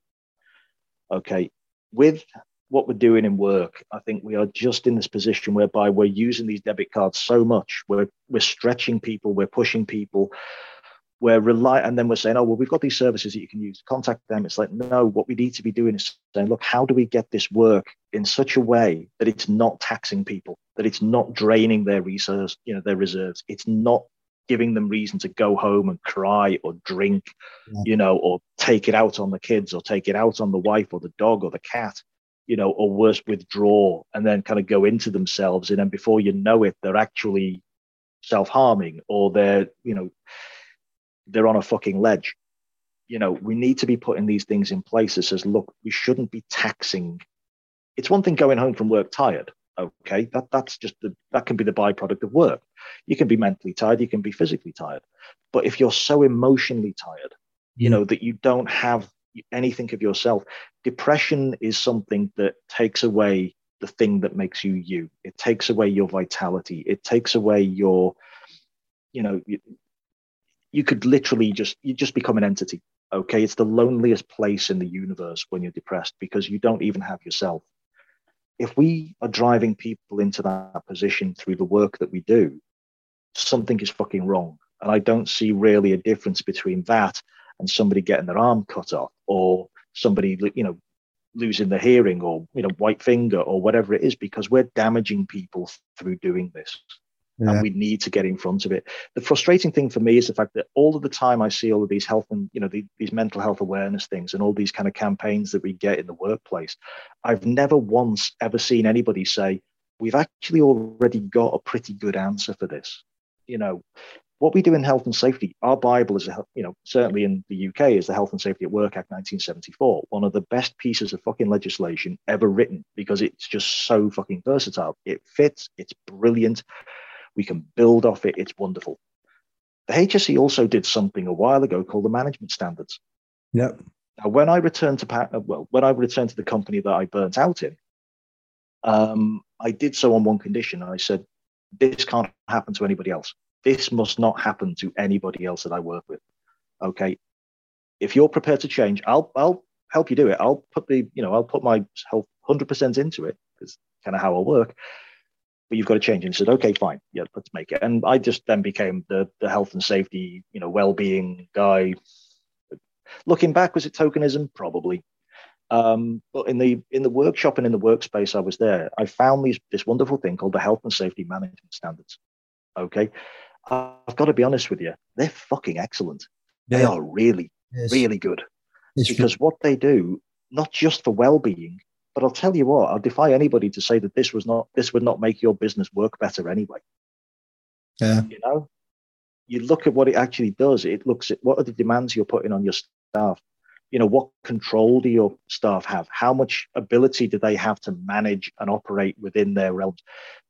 okay with what we're doing in work, I think we are just in this position whereby we're using these debit cards so much. We're we're stretching people, we're pushing people, we're rely, and then we're saying, oh well, we've got these services that you can use. Contact them. It's like no, what we need to be doing is saying, look, how do we get this work in such a way that it's not taxing people, that it's not draining their reserves, you know, their reserves. It's not giving them reason to go home and cry or drink, yeah. you know, or take it out on the kids or take it out on the wife or the dog or the cat you know, or worse, withdraw and then kind of go into themselves. And then before you know it, they're actually self harming or they're, you know, they're on a fucking ledge. You know, we need to be putting these things in place that says, look, we shouldn't be taxing. It's one thing going home from work tired. Okay, that that's just the, that can be the byproduct of work. You can be mentally tired, you can be physically tired, but if you're so emotionally tired, you know that you don't have anything of yourself. Depression is something that takes away the thing that makes you you. It takes away your vitality. It takes away your, you know, you, you could literally just you just become an entity. Okay, it's the loneliest place in the universe when you're depressed because you don't even have yourself. If we are driving people into that position through the work that we do, something is fucking wrong. And I don't see really a difference between that and somebody getting their arm cut off or somebody you know losing their hearing or you know white finger or whatever it is because we're damaging people through doing this. Yeah. and we need to get in front of it. The frustrating thing for me is the fact that all of the time i see all of these health and you know the, these mental health awareness things and all these kind of campaigns that we get in the workplace i've never once ever seen anybody say we've actually already got a pretty good answer for this. You know what we do in health and safety, our Bible is, a, you know, certainly in the UK is the Health and Safety at Work Act 1974, one of the best pieces of fucking legislation ever written because it's just so fucking versatile. It fits, it's brilliant. We can build off it. It's wonderful. The HSE also did something a while ago called the management standards. Yep. Now, when I returned to uh, well, when I returned to the company that I burnt out in, um, I did so on one condition. I said, "This can't happen to anybody else. This must not happen to anybody else that I work with." Okay, if you're prepared to change, I'll I'll help you do it. I'll put the you know I'll put my health hundred percent into it because kind of how I work. But you've got to change. And he said, "Okay, fine, yeah, let's make it." And I just then became the the health and safety, you know, well being guy. Looking back, was it tokenism? Probably. Um, but in the in the workshop and in the workspace I was there, I found these this wonderful thing called the health and safety management standards. Okay, I've got to be honest with you, they're fucking excellent. They are really Yes. really good It's because what they do, not just for well-being, but I'll tell you what, I'll defy anybody to say that this was not this would not make your business work better anyway. yeah. You know, you look at what it actually does. It looks at what are the demands you're putting on your staff. You know, what control do your staff have? How much ability do they have to manage and operate within their realms?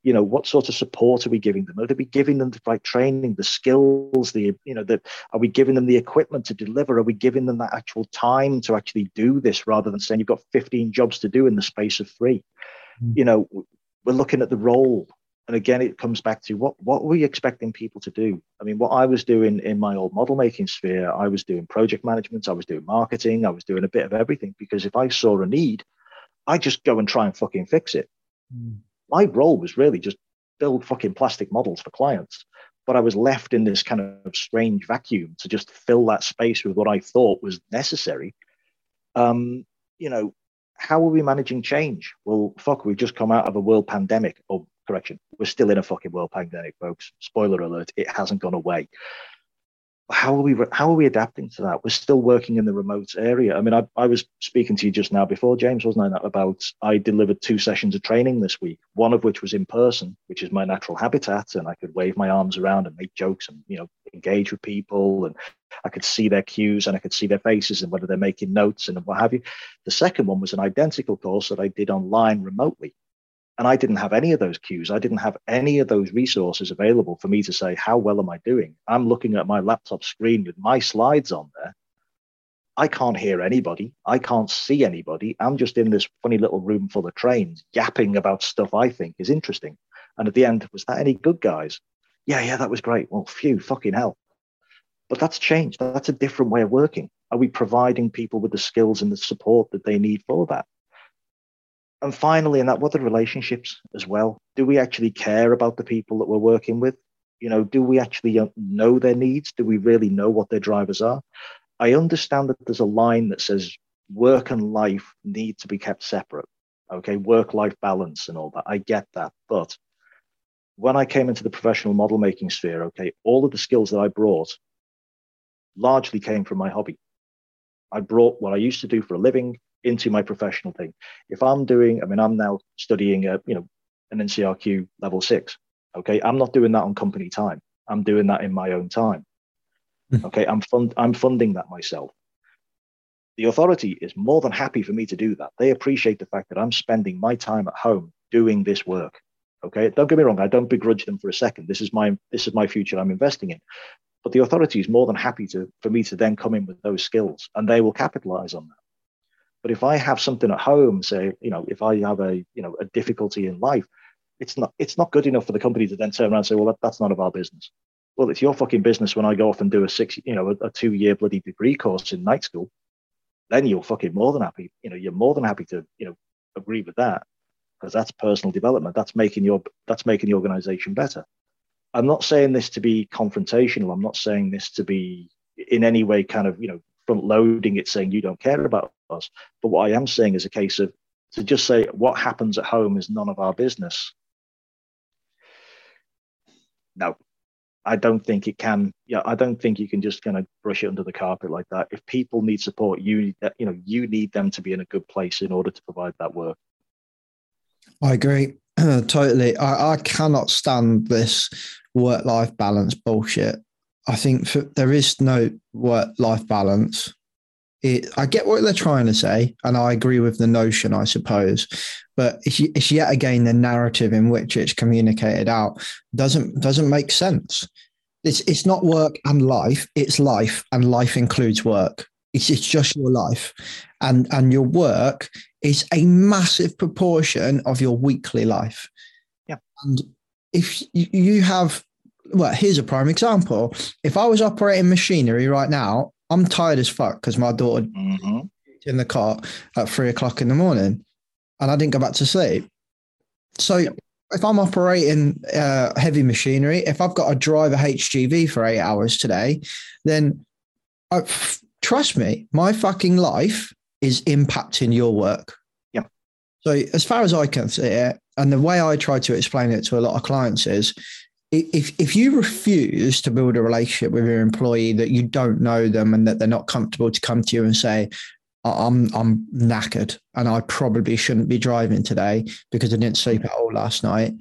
You know, what sort of support are we giving them? Are we giving them the right training, the skills, the you know, the are we giving them the equipment to deliver? Are we giving them that actual time to actually do this rather than saying you've got 15 jobs to do in the space of three? Mm. You know, we're looking at the role and again it comes back to what what were we expecting people to do? I mean what i was doing in my old model making sphere i was doing project management i was doing marketing i was doing a bit of everything. Because if i saw a need i just go and try and fucking fix it. My role was really just build fucking plastic models for clients. But i was left in this kind of strange vacuum to just fill that space with what i thought was necessary. Um you know how are we managing change? Well fuck we've just come out of a world pandemic or correction. We're still in a fucking world pandemic folks. Spoiler alert it hasn't gone away. How are we how are we adapting to that? We're still working in the remote area. I mean i, I was speaking to you just now before james wasn't i about i delivered two sessions of training this week one of which was in person which is my natural habitat and i could wave my arms around and make jokes and you know engage with people and i could see their cues and i could see their faces and whether they're making notes and what have you. The second one was an identical course that i did online remotely and I didn't have any of those cues. I didn't have any of those resources available for me to say, how well am I doing? I'm looking at my laptop screen with my slides on there. I can't hear anybody. I can't see anybody. I'm just in this funny little room full of trains yapping about stuff I think is interesting. And at the end, was that any good, guys? Yeah, yeah, that was great. Well, phew, fucking hell. But that's changed. That's a different way of working. Are we providing people with the skills and the support that they need for that? And finally, in that, what are the relationships as well? Do we actually care about the people that we're working with? You know, do we actually uh, know their needs? Do we really know what their drivers are? I understand that there's a line that says work and life need to be kept separate. Okay, work life balance and all that. I get that. But when I came into the professional model making sphere, okay, all of the skills that I brought largely came from my hobby. I brought what I used to do for a living into my professional thing. If I'm doing, I mean, I'm now studying a, you know, an NCRQ level six. Okay. I'm not doing that on company time. I'm doing that in my own time. Mhm. Okay. I'm fund, I'm funding that myself. The authority is more than happy for me to do that. They appreciate the fact that I'm spending my time at home doing this work. Okay. Don't get me wrong. I don't begrudge them for a second. This is my, this is my future I'm investing in. But the authority is more than happy to, for me to then come in with those skills and they will capitalize on that. But if I have something at home, say, you know, if I have a, you know, a difficulty in life, it's not, it's not good enough for the company to then turn around and say, well, that, that's none of our business. Well, it's your fucking business when I go off and do a six, you know, a, a two year bloody degree course in night school. Then you're fucking more than happy. You know, you're more than happy to, you know, agree with that because that's personal development. That's making your, that's making the organization better. I'm not saying this to be confrontational. I'm not saying this to be in any way kind of, you know, front loading it saying you don't care about us. But what I am saying is a case of to just say what happens at home is none of our business. No, I don't think it can. Yeah, I don't think you can just kind of brush it under the carpet like that. If people need support, you you know you need them to be in a good place in order to provide that work. I agree (clears throat) totally. I, I cannot stand this work life balance bullshit. I think for, there is no work life balance. It, I get what they're trying to say, and I agree with the notion, I suppose. But it's, it's yet again the narrative in which it's communicated out doesn't doesn't make sense. It's it's not work and life. It's life, and life includes work. It's it's just your life, and and your work is a massive proportion of your weekly life. Yeah. And if you you have, well, here's a prime example. If I was operating machinery right now, I'm tired as fuck because my daughter hmm in the car at three o'clock in the morning and I didn't go back to sleep. So if I'm operating uh, heavy machinery, if I've got to drive a HGV for eight hours today, then I, f- trust me, my fucking life is impacting your work. Yeah. So as far as I can see it, and the way I try to explain it to a lot of clients is if if you refuse to build a relationship with your employee that you don't know them and that they're not comfortable to come to you and say, "I- I'm I'm knackered and I probably shouldn't be driving today because I didn't sleep at all last night.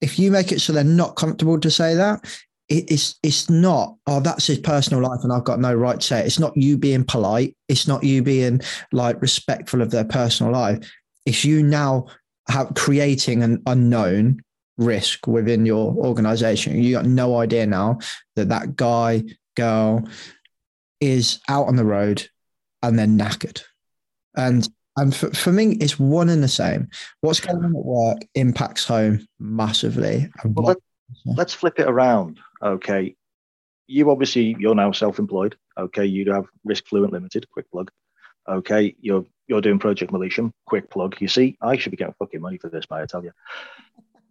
If you make it so they're not comfortable to say that, it's it's not oh that's his personal life and I've got no right to say it. It's not you being polite. It's not you being like respectful of their personal life. It's you now have creating an unknown risk within your organization. You got no idea now that that guy girl is out on the road and they're knackered. And and for, for me, it's one and the same. What's going on at work impacts home massively. Well, what- let, let's flip it around. Okay. You obviously you're now self-employed. Okay. You have Risk Fluent Limited. Quick plug. Okay. You're you're doing Project Malicium. Quick plug. You see, I should be getting fucking money for this, mate. I tell you.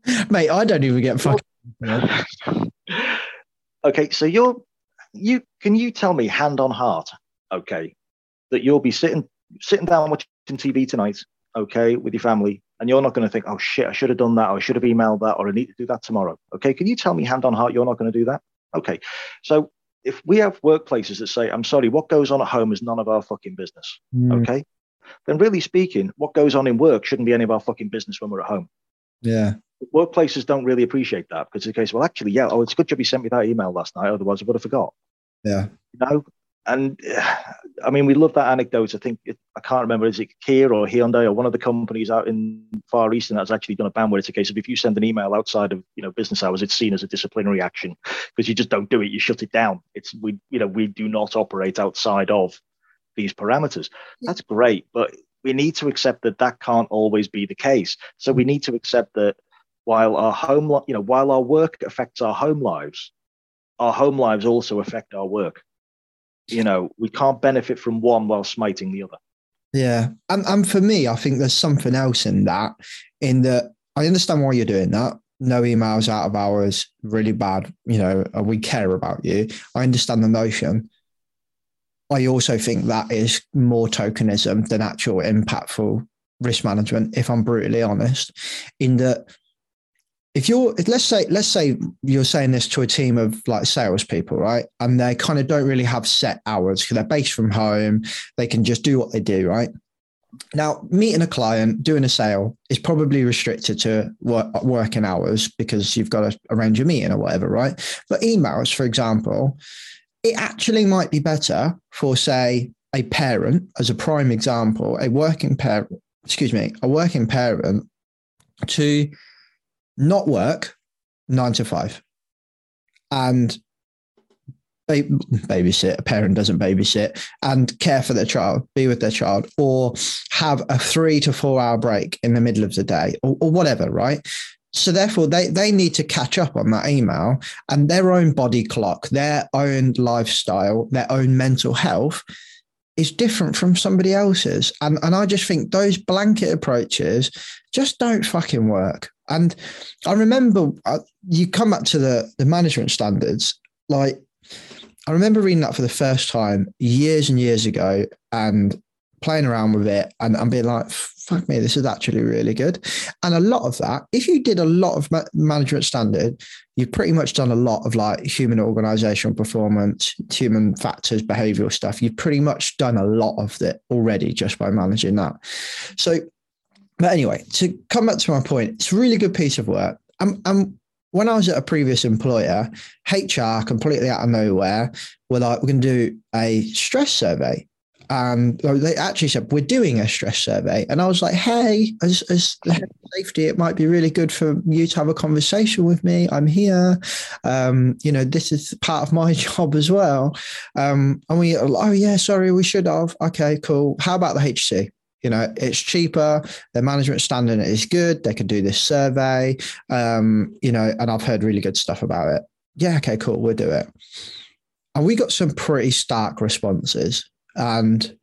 (laughs) mate, I don't even get fucking. (laughs) okay, so you're you can you tell me hand on heart, okay, that you'll be sitting sitting down watching TV tonight, okay, with your family, and you're not going to think, oh shit, I should have done that, or I should have emailed that, or I need to do that tomorrow. Okay, can you tell me hand on heart you're not going to do that? Okay, so if we have workplaces that say, I'm sorry, what goes on at home is none of our fucking business, Mm, okay, then really speaking, what goes on in work shouldn't be any of our fucking business when we're at home Yeah. Workplaces don't really appreciate that because it's the case, well, actually, yeah, oh, it's a good job you sent me that email last night. Otherwise, I would have forgot. Yeah. You know? And uh, (sighs) I mean, we love that anecdote. I think it, I can't remember, is it Kia or Hyundai or one of the companies out in Far Eastern that's actually done a ban where it's a case of if you send an email outside of you know business hours, it's seen as a disciplinary action because you just don't do it, you shut it down. It's we you know we do not operate outside of these parameters. That's great, but we need to accept that that can't always be the case. So we need to accept that while our home, li- you know, while our work affects our home lives, our home lives also affect our work. You know, we can't benefit from one while smiting the other. Yeah. And and for me, I think there's something else in that, in that I understand why you're doing that. No emails out of hours, really bad. You know, we care about you. I understand the notion. I also think that is more tokenism than actual impactful risk management, if I'm brutally honest. In that if you're let's say let's say you're saying this to a team of like salespeople, right? And they kind of don't really have set hours because they're based from home they can just do what they do, right? Now, meeting a client, doing a sale is probably restricted to work, working hours because you've got to arrange a meeting or whatever, right? But emails, for example, it actually might be better for, say, a parent, as a prime example, a working parent, excuse me, a working parent to not work nine to five and ba- babysit, a parent doesn't babysit, and care for their child, be with their child, or have a three to four hour break in the middle of the day, or, or whatever, right? So therefore, they they need to catch up on that email and their own body clock, their own lifestyle, their own mental health is different from somebody else's. And and I just think those blanket approaches just don't fucking work. And I remember uh, you come back to the the management standards, like I remember reading that for the first time years and years ago and playing around with it and, and being like, fuck me, this is actually really good. And a lot of that, if you did a lot of ma- management standard, you've pretty much done a lot of like human organizational performance, human factors, behavioral stuff. You've pretty much done a lot of it already just by managing that. So, but anyway, to come back to my point, it's a really good piece of work. And when I was at a previous employer, HR completely out of nowhere were like, we're going to do a stress survey. And they actually said, we're doing a stress survey. And I was like, hey, as, as the safety, it might be really good for you to have a conversation with me. I'm here. Um, you know, this is part of my (laughs) job as well. Um, and we, oh yeah, sorry, we should have. Okay, cool. How about the HSE? You know, it's cheaper. Their management standing is good. They could do this survey. Um, you know, and I've heard really good stuff about it. Yeah, okay, cool. We'll do it. And we got some pretty stark responses. And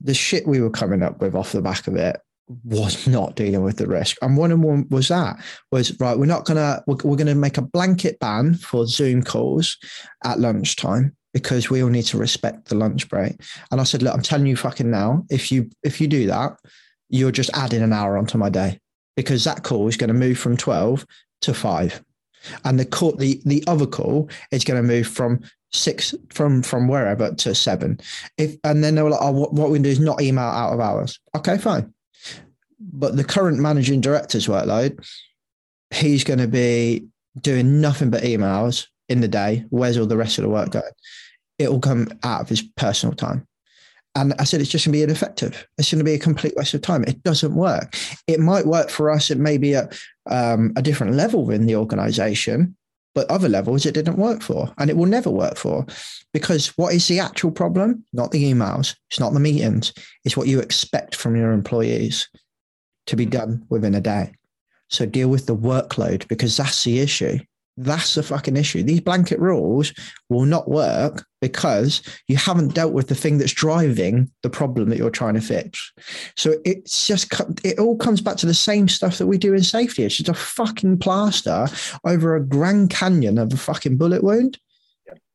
the shit we were coming up with off the back of it was not dealing with the risk. And one of them was that was right. We're not gonna we're, we're gonna make a blanket ban for Zoom calls at lunchtime because we all need to respect the lunch break. And I said, look, I'm telling you fucking now, if you if you do that, you're just adding an hour onto my day because that call is going to move from 12 to 5 and the call the the other call is going to move from six from from wherever to seven if and then they were like oh what, what we do is not email out of hours okay fine but the current managing director's workload he's going to be doing nothing but emails in the day where's all the rest of the work going it will come out of his personal time and I said, it's just going to be ineffective. It's going to be a complete waste of time. It doesn't work. It might work for us. It may be at um, a different level in the organization, but other levels it didn't work for. And it will never work for because what is the actual problem? Not the emails, it's not the meetings, it's what you expect from your employees to be done within a day. So deal with the workload because that's the issue. That's the fucking issue. These blanket rules will not work because you haven't dealt with the thing that's driving the problem that you're trying to fix. So it's just, it all comes back to the same stuff that we do in safety. It's just a fucking plaster over a Grand Canyon of a fucking bullet wound.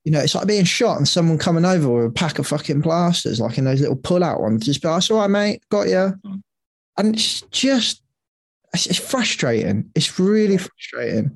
You know, it's like being shot and someone coming over with a pack of fucking plasters, like in those little pull out ones. Just be like, all right, mate, got you. Mm. And it's just, it's frustrating. It's really frustrating.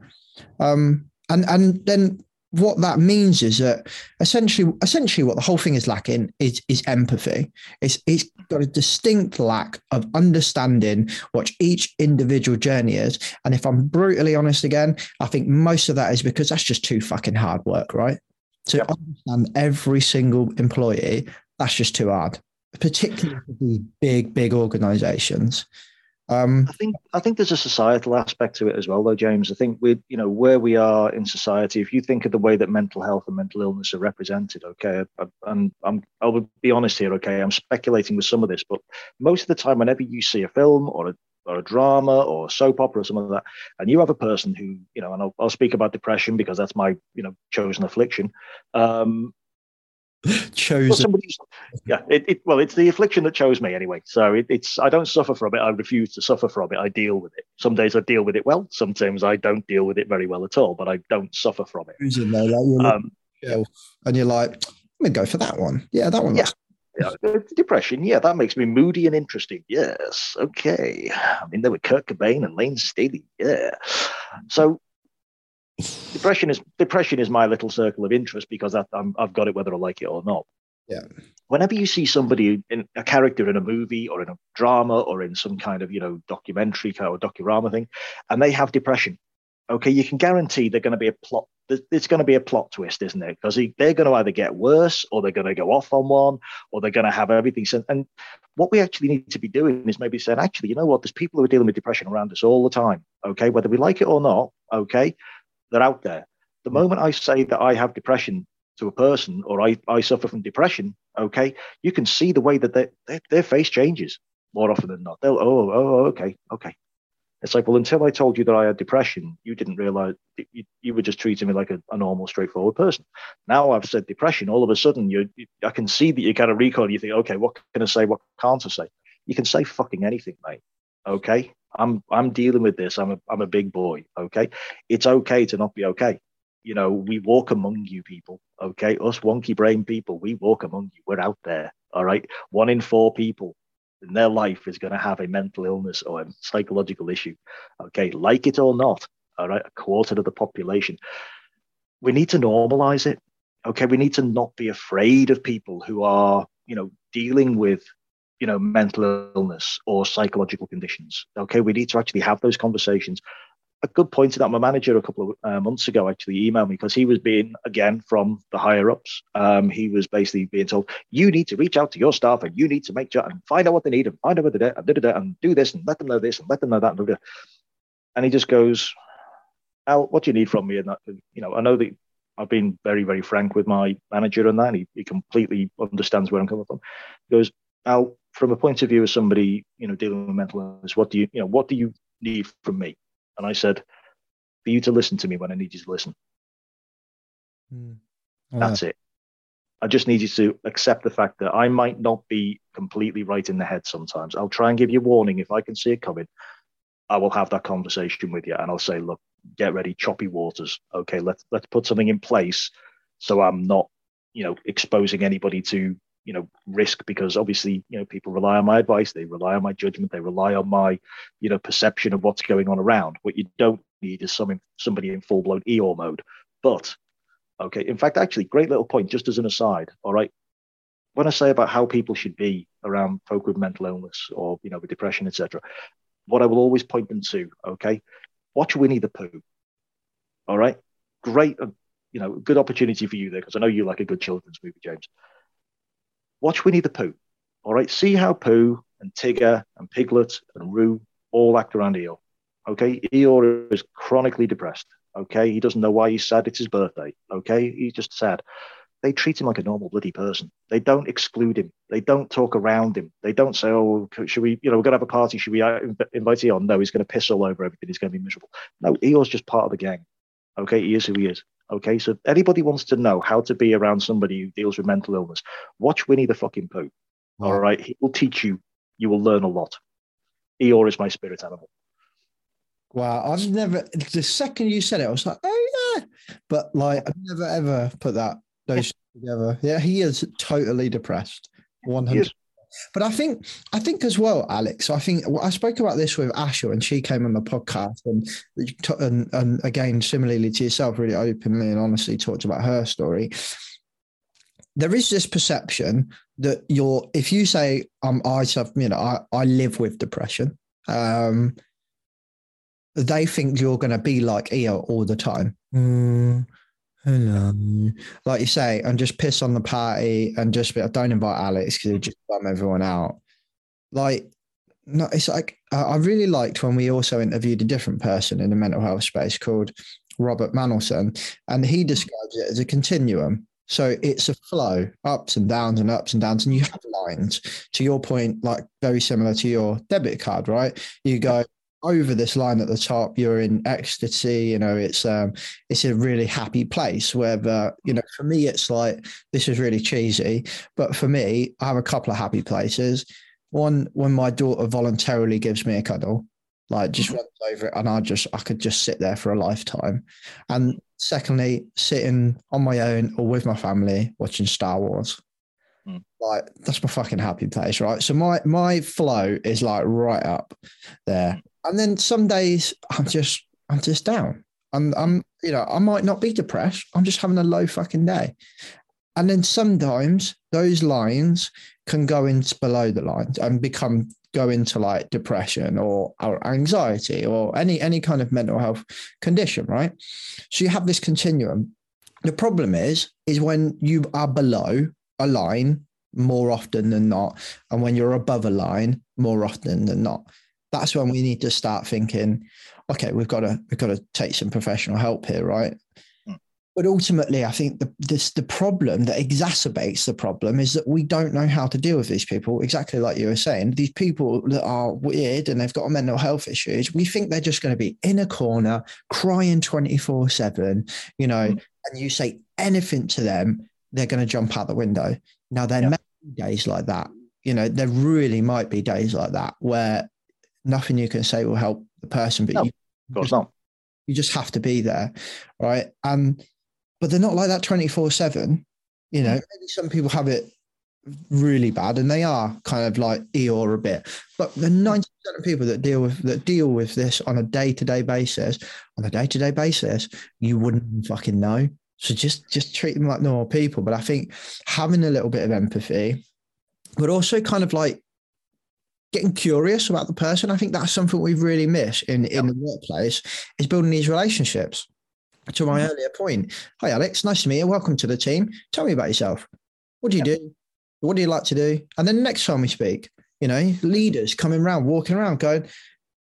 Um, and and then what that means is that essentially essentially what the whole thing is lacking is is empathy. It's it's got a distinct lack of understanding what each individual journey is. And if I'm brutally honest again, I think most of that is because that's just too fucking hard work, right? To yep. understand every single employee, that's just too hard, particularly for these big, big organizations. Um, I think I think there's a societal aspect to it as well, though, James. I think we, you know, where we are in society. If you think of the way that mental health and mental illness are represented, okay, and I'm I will be honest here, okay, I'm speculating with some of this, but most of the time, whenever you see a film or a or a drama or a soap opera or something like that, and you have a person who, you know, and I'll, I'll speak about depression because that's my, you know, chosen affliction. Um, (laughs) chosen. Well, yeah, it, it, well, it's the affliction that chose me anyway. So it, it's I don't suffer from it. I refuse to suffer from it. I deal with it. Some days I deal with it well. Sometimes I don't deal with it very well at all. But I don't suffer from it. Like um, yeah. and you're like, I'm gonna go for that one. Yeah, that one. Yeah. Yeah, depression. Yeah, that makes me moody and interesting. Yes. Okay. I mean, there were Kurt Cobain and Lane Staley. Yeah. So depression is depression is my little circle of interest because I, I've got it whether I like it or not. Yeah. Whenever you see somebody in a character in a movie or in a drama or in some kind of you know documentary of docurama thing, and they have depression, okay, you can guarantee they're going to be a plot. It's going to be a plot twist, isn't it? Because they're going to either get worse, or they're going to go off on one, or they're going to have everything. And what we actually need to be doing is maybe saying, actually, you know what? There's people who are dealing with depression around us all the time. Okay, whether we like it or not. Okay, they're out there. The hmm. moment I say that I have depression to a person or I, I suffer from depression, okay, you can see the way that they, they, their face changes more often than not. They'll, oh, oh, okay, okay. It's like, well, until I told you that I had depression, you didn't realize you, you were just treating me like a, a, normal, straightforward person. Now I've said depression, all of a sudden, you, I can see that you kind of recall. You think, okay, what can I say? What can't I say? You can say fucking anything, mate. Okay. I'm I'm dealing with this. I'm a I'm a big boy. Okay, it's okay to not be okay. You know, we walk among you people. Okay, us wonky brain people, we walk among you. We're out there. All right, one in four people in their life is going to have a mental illness or a psychological issue. Okay, like it or not. All right, a quarter of the population. We need to normalize it. Okay, we need to not be afraid of people who are, you know, dealing with you know, mental illness or psychological conditions. Okay, we need to actually have those conversations a good point to that. My manager a couple of uh, months ago actually emailed me because he was being again from the higher ups. Um, he was basically being told, "You need to reach out to your staff and you need to make sure and find out what they need and find out what they do and, and do this and let them know this and let them know that." And, and he just goes, "Al, what do you need from me?" And that, you know, I know that I've been very, very frank with my manager and that. And he, he completely understands where I'm coming from. He goes, Al, from a point of view of somebody, you know, dealing with mental illness, what do you, you know, what do you need from me? And I said, for you to listen to me when I need you to listen. Mm. That's it. I just need you to accept the fact that I might not be completely right in the head sometimes. I'll try and give you a warning if I can see it coming. I will have that conversation with you and I'll say, look, get ready, choppy waters. Okay, let's let's put something in place so I'm not, you know, exposing anybody to, you know, risk because obviously, you know, people rely on my advice, they rely on my judgment, they rely on my, you know, perception of what's going on around. What you don't need is some somebody in full blown Eeyore mode. But okay, in fact, actually, great little point. Just as an aside, all right. When I say about how people should be around folk with mental illness or you know with depression, etc., what I will always point them to, okay, watch Winnie the Pooh. All right, great, uh, you know, good opportunity for you there because I know you like a good children's movie, James. Watch Winnie the Pooh. All right, see how Pooh and Tigger and Piglet and Roo all act around Eeyore. Okay, Eeyore is chronically depressed. Okay, he doesn't know why he's sad. It's his birthday. Okay, he's just sad. They treat him like a normal bloody person. They don't exclude him. They don't talk around him. They don't say, "Oh, should we? You know, we're gonna have a party. Should we uh, invite Eeyore?" No, he's gonna piss all over everything. He's gonna be miserable. No, Eeyore's just part of the gang. Okay, he is who he is. Okay, so if anybody wants to know how to be around somebody who deals with mental illness, watch Winnie the fucking Pooh. Wow. All right, he will teach you. You will learn a lot. Eeyore is my spirit animal. Wow, I've never. The second you said it, I was like, oh yeah, but like I've never ever put that those two together. Yeah, he is totally depressed, hundred. But I think I think as well, Alex. I think I spoke about this with Asha when she came on the podcast, and and, and again, similarly to yourself, really openly and honestly talked about her story. There is this perception that you're, if you say, um, I you know, I, I live with depression, um, they think you're going to be like Eeyore all the time. Mm, hello. Like you say, and just piss on the party and just be, don't invite Alex because he'll just bum everyone out. Like, no, it's like, I really liked when we also interviewed a different person in the mental health space called Robert Manelson, and he mm. describes it as a continuum. So it's a flow, ups and downs and ups and downs, and you have lines. To your point, like very similar to your debit card, right? You go over this line at the top, you're in ecstasy. You know, it's um, it's a really happy place. Where, you know, for me, it's like this is really cheesy, but for me, I have a couple of happy places. One when my daughter voluntarily gives me a cuddle, like just runs over it, and I just I could just sit there for a lifetime. And secondly, sitting on my own or with my family watching Star Wars. Mm. Like that's my fucking happy place, right? So my my flow is like right up there. And then some days I'm just I'm just down. I'm I'm you know, I might not be depressed. I'm just having a low fucking day. And then sometimes those lines can go into below the lines and become go into like depression or, or anxiety or any any kind of mental health condition, right? So you have this continuum. The problem is, is when you are below a line more often than not, and when you're above a line more often than not. That's when we need to start thinking, okay, we've got to we've got to take some professional help here, right? But ultimately, I think the this the problem that exacerbates the problem is that we don't know how to deal with these people. Exactly like you were saying, these people that are weird and they've got mental health issues. We think they're just going to be in a corner crying twenty four seven, you know. Mm. And you say anything to them, they're going to jump out the window. Now there Yeah. may be days like that. You know, there really might be days like that where nothing you can say will help the person, but No. you Of course not. you just have to be there right? And but they're not like that 24 7 you know? Mm. Maybe some people have it really bad and they are kind of like Eeyore a bit but the mm. 90% of people that deal with that deal with this on a day-to-day basis on a day-to-day basis you wouldn't fucking know. So just just treat them like normal people. But i think having a little bit of empathy but also kind of like getting curious about the person. I think that's something we've really missed in, in the workplace is building these relationships. To my mm-hmm. earlier point, hi Alex, nice to meet you. Welcome to the team. Tell me about yourself. What do you do? What do you like to do? And then the next time we speak, you know, leaders coming around, walking around, going,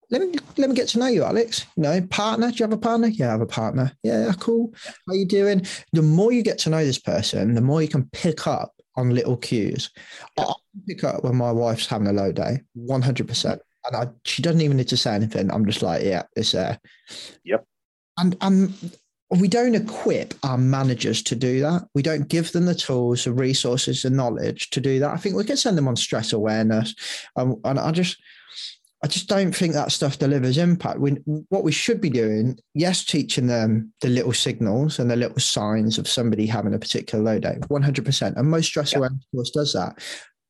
let me let me get to know you, Alex. You know, partner. Do you have a partner? Yeah, I have a partner. Yeah, cool. How are you doing? The more you get to know this person, the more you can pick up on little cues. I pick up when my wife's having a low day, one hundred percent, and I, she doesn't even need to say anything. I'm just like, yeah, it's there. Yep. And and we don't equip our managers to do that. We don't give them the tools, the resources, the knowledge to do that. I think we can send them on stress awareness, um, and I just I just don't think that stuff delivers impact. We, what we should be doing, yes, teaching them the little signals and the little signs of somebody having a particular low day, 100%. And most stress awareness course does that.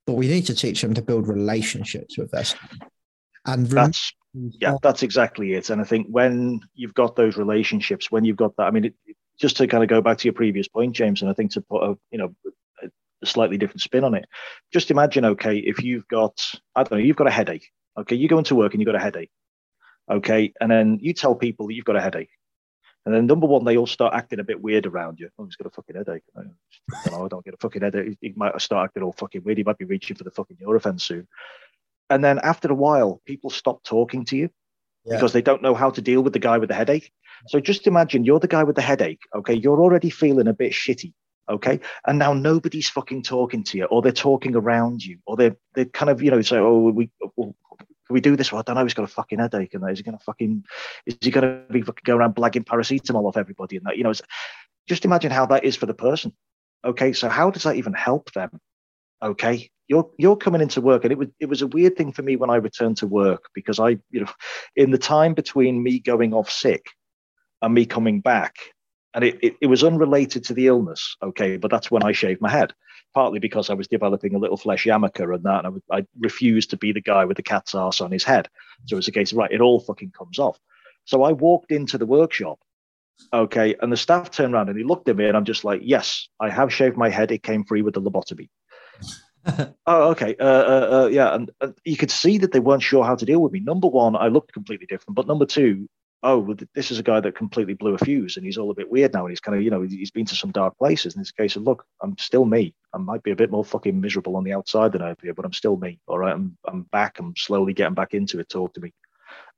But we need to teach them to build relationships with their staff. And that's yeah, that's exactly it. And I think when you've got those relationships, when you've got that, I mean, it, just to kind of go back to your previous point, James, and I think to put a you know a slightly different spin on it. Just imagine, okay, if you've got I don't know, you've got a headache Okay, you go into work and you've got a headache. Okay, and then you tell people that you've got a headache. And then number one, they all start acting a bit weird around you. Oh, he's got a fucking headache. I don't, know, I don't get a fucking headache. He might start acting all fucking weird. He might be reaching for the fucking Nurofen soon. And then after a while, people stop talking to you yeah. because they don't know how to deal with the guy with the headache. So just imagine you're the guy with the headache. Okay, you're already feeling a bit shitty. Okay, and now nobody's fucking talking to you, or they're talking around you, or they're they're kind of you know say, oh, we oh, can we do this? Well, I don't know. He's got a fucking headache, and that is he going to fucking is he going to be fucking go around blagging paracetamol off everybody? And that you know, just imagine how that is for the person. Okay, so how does that even help them? Okay, you're you're coming into work, and it was it was a weird thing for me when I returned to work because I you know, in the time between me going off sick and me coming back, and it, it, it was unrelated to the illness. Okay, but that's when I shaved my head partly because I was developing a little flesh yarmulke and that, and I, I refused to be the guy with the cat's ass on his head. So it was a case of right, it all fucking comes off. So I walked into the workshop, okay, and the staff turned around and he looked at me, and I'm just like, yes, I have shaved my head. It came free with the lobotomy. (laughs) oh, okay. Uh, uh, uh, yeah, and, and, you could see that they weren't sure how to deal with me. Number one, I looked completely different, but number two, oh, this is a guy that completely blew a fuse and he's all a bit weird now. And he's kind of, you know, he's been to some dark places. And it's a case of, look, I'm still me. I might be a bit more fucking miserable on the outside than I appear, but I'm still me. All right. I'm, I'm back. I'm slowly getting back into it. Talk to me.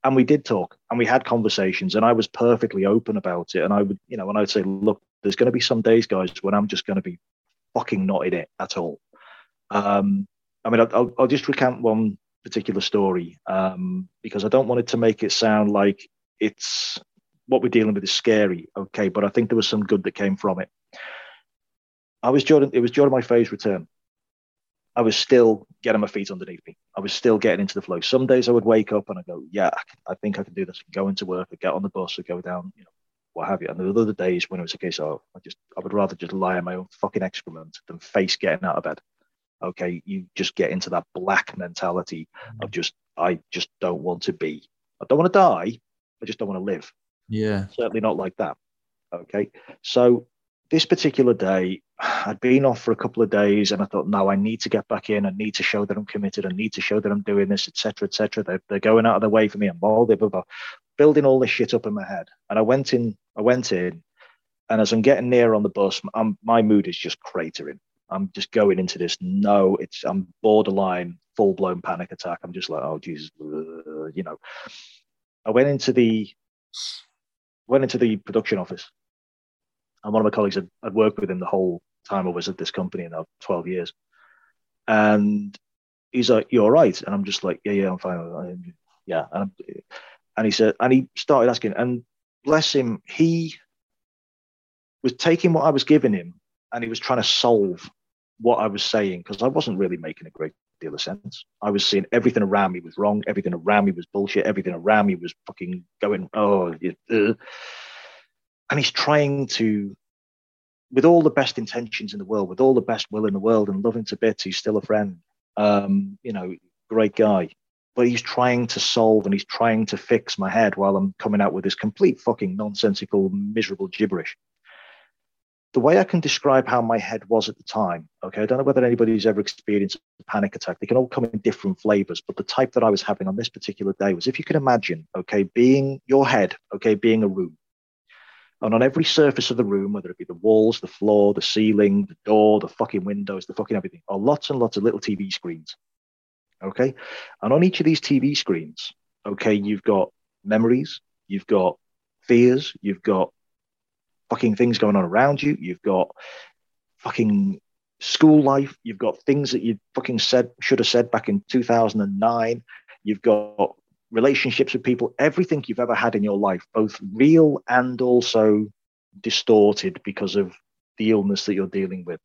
And we did talk and we had conversations and I was perfectly open about it. And I would, you know, and I'd say, look, there's going to be some days, guys, when I'm just going to be fucking not in it at all. Um, I mean, I'll, I'll just recount one particular story um, because I don't want it to make it sound like it's what we're dealing with is scary, okay, but I think there was some good that came from it. I was Jordan, it was during my phase return. I was still getting my feet underneath me. I was still getting into the flow. Some days I would wake up and I go, yeah, I think I can do this. Go into work, I get on the bus, I go down, you know, what have you. And there were other days when it was a case of, I just, I would rather just lie in my own fucking excrement than face getting out of bed. Okay, you just get into that black mentality of mm. just, I just don't want to be. I don't want to die, I just don't want to live. Yeah. Certainly not like that. Okay. So this particular day, I'd been off for a couple of days and I thought, no, I need to get back in. I need to show that I'm committed. I need to show that I'm doing this, etc., etc. They're, they're going out of their way for me. I'm all blah, blah, blah, building all this shit up in my head. And I went in, I went in, and as I'm getting near on the bus, I'm, my mood is just cratering. I'm just going into this. No, it's I'm borderline full blown panic attack. I'm just like, oh Jesus, you know. I went into the went into the production office, and one of my colleagues had, had worked with him the whole time I was at this company in 12 years, and he's like, "You're right," And I'm just like, "Yeah, yeah, I'm fine. I, yeah." And, and he said, and he started asking, and bless him, he was taking what I was giving him, and he was trying to solve what I was saying because I wasn't really making a great deal of sense. I was seeing everything around me was wrong. Everything around me was bullshit. Everything around me was fucking going, oh, uh. and he's trying to, with all the best intentions in the world, with all the best will in the world, and loving to bits, he's still a friend. Um, you know, great guy. But he's trying to solve and he's trying to fix my head while I'm coming out with this complete fucking nonsensical, miserable gibberish. The way I can describe how my head was at the time, okay, I don't know whether anybody's ever experienced a panic attack. They can all come in different flavors, but the type that I was having on this particular day was if you can imagine, okay, being your head, okay, being a room. And on every surface of the room, whether it be the walls, the floor, the ceiling, the door, the fucking windows, the fucking everything, are lots and lots of little TV screens. Okay. And on each of these TV screens, okay, you've got memories, you've got fears, you've got fucking things going on around you. You've got fucking school life. You've got things that you fucking said should have said back in 2009. You've got relationships with people, everything you've ever had in your life, both real and also distorted because of the illness that you're dealing with.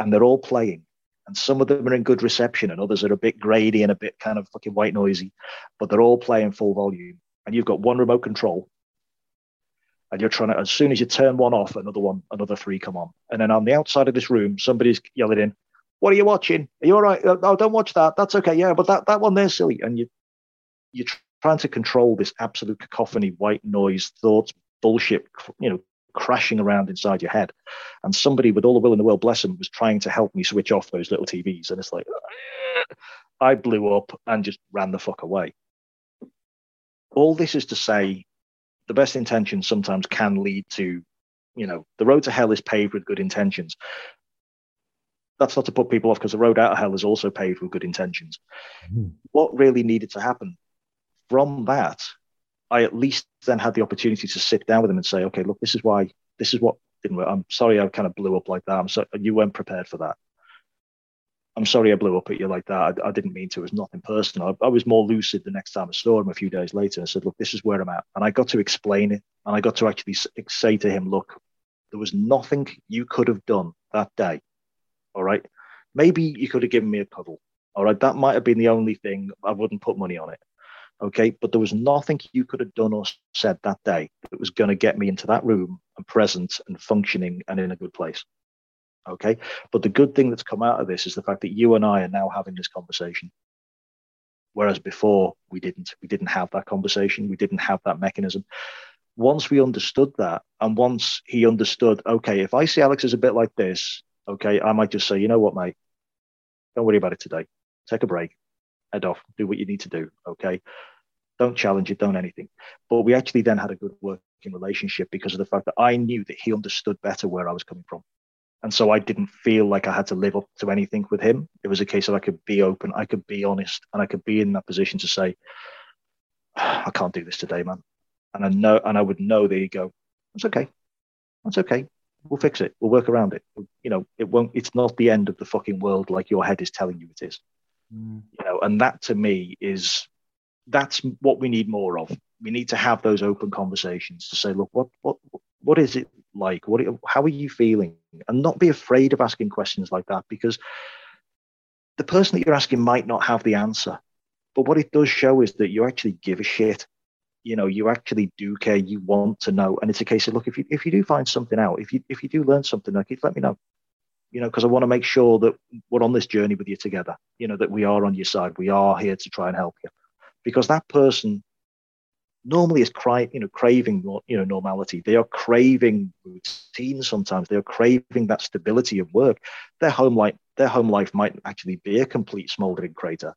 And they're all playing. And some of them are in good reception, and others are a bit grady and a bit kind of fucking white noisy, but they're all playing full volume. And you've got one remote control and you're trying to as soon as you turn one off another one another three come on. And then on the outside of this room somebody's yelling in what are you watching? Are you all right? Oh, oh don't watch that. That's okay. Yeah but that, that one there's silly. And you you're trying to control this absolute cacophony white noise thoughts bullshit you know crashing around inside your head. And somebody with all the will in the world bless them was trying to help me switch off those little tvs and it's like i blew up and just ran the fuck away. All this is to say the best intentions sometimes can lead to, you know, the road to hell is paved with good intentions. That's not to put people off because the road out of hell is also paved with good intentions. Mm. What really needed to happen from that, I at least then had the opportunity to sit down with them and say, okay, look, this is why, this is what didn't work. I'm sorry I kind of blew up like that. I'm so you weren't prepared for that. I'm sorry I blew up at you like that. I, I didn't mean to. It was nothing personal. I, I, was more lucid the next time I saw him a few days later. I said, look, this is where I'm at. And I got to explain it. And I got to actually say to him, look, there was nothing you could have done that day. All right. Maybe you could have given me a cuddle. All right. That might have been the only thing. I wouldn't put money on it. Okay. But there was nothing you could have done or said that day that was going to get me into that room and present and functioning and in a good place. Okay. But the good thing that's come out of this is the fact that you and I are now having this conversation. Whereas before we didn't. We didn't have that conversation. We didn't have that mechanism. Once we understood that, and once he understood, okay, if I see Alex is a bit like this, okay, I might just say, you know what, mate, don't worry about it today. Take a break, head off, do what you need to do. Okay. Don't challenge it, don't anything. But we actually then had a good working relationship because of the fact that I knew that he understood better where I was coming from. And so I didn't feel like I had to live up to anything with him. It was a case of I could be open, I could be honest, and I could be in that position to say, I can't do this today, man. And I know, and I would know there you go. It's okay. That's okay. We'll fix it. We'll work around it. You know, it won't, it's not the end of the fucking world like your head is telling you it is. Mm. You know, and that to me is that's what we need more of. We need to have those open conversations to say, look, what what what is it like? What how are you feeling? And not be afraid of asking questions like that because the person that you're asking might not have the answer. But what it does show is that you actually give a shit. You know, you actually do care. You want to know, and it's a case of look if you if you do find something out, if you if you do learn something, like let me know. You know, because I want to make sure that we're on this journey with you together. You know, that we are on your side. We are here to try and help you, because that person normally is cry, you know, craving you know normality. They are craving routine sometimes. They are craving that stability of work. Their home life, their home life might actually be a complete smoldering crater.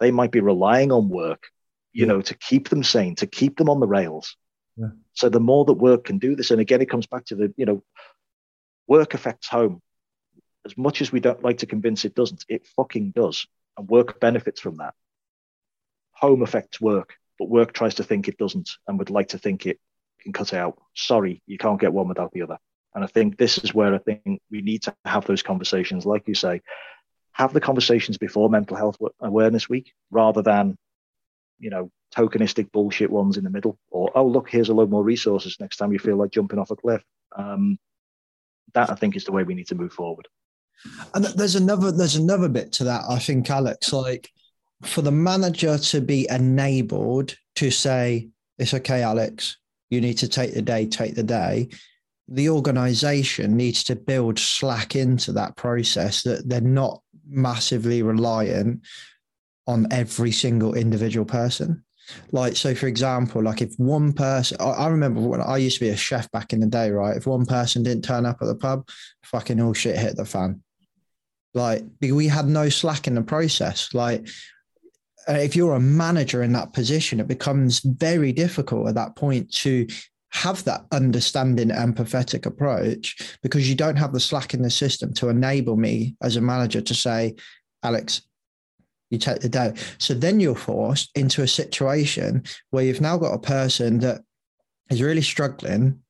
They might be relying on work, you yeah. know, to keep them sane, to keep them on the rails. Yeah. So the more that work can do this, and again, it comes back to the, you know, work affects home. As much as we don't like to convince it doesn't, it fucking does. And work benefits from that. Home affects work but work tries to think it doesn't and would like to think it can cut out. Sorry, you can't get one without the other. And I think this is where I think we need to have those conversations, like you say, have the conversations before Mental Health Awareness Week rather than, you know, tokenistic bullshit ones in the middle. Or oh look, here's a load more resources next time you feel like jumping off a cliff. Um, that I think is the way we need to move forward. And there's another there's another bit to that. I think Alex, like for the manager to be enabled to say, it's okay, Alex, you need to take the day, take the day. The organization needs to build slack into that process that they're not massively reliant on every single individual person. Like, so for example, like if one person, I, I remember when I used to be a chef back in the day, right? If one person didn't turn up at the pub, fucking all shit hit the fan. Like, we had no slack in the process. Like, Uh, if you're a manager in that position, it becomes very difficult at that point to have that understanding, empathetic approach because you don't have the slack in the system to enable me as a manager to say, Alex, you take the day. So then you're forced into a situation where you've now got a person that is really struggling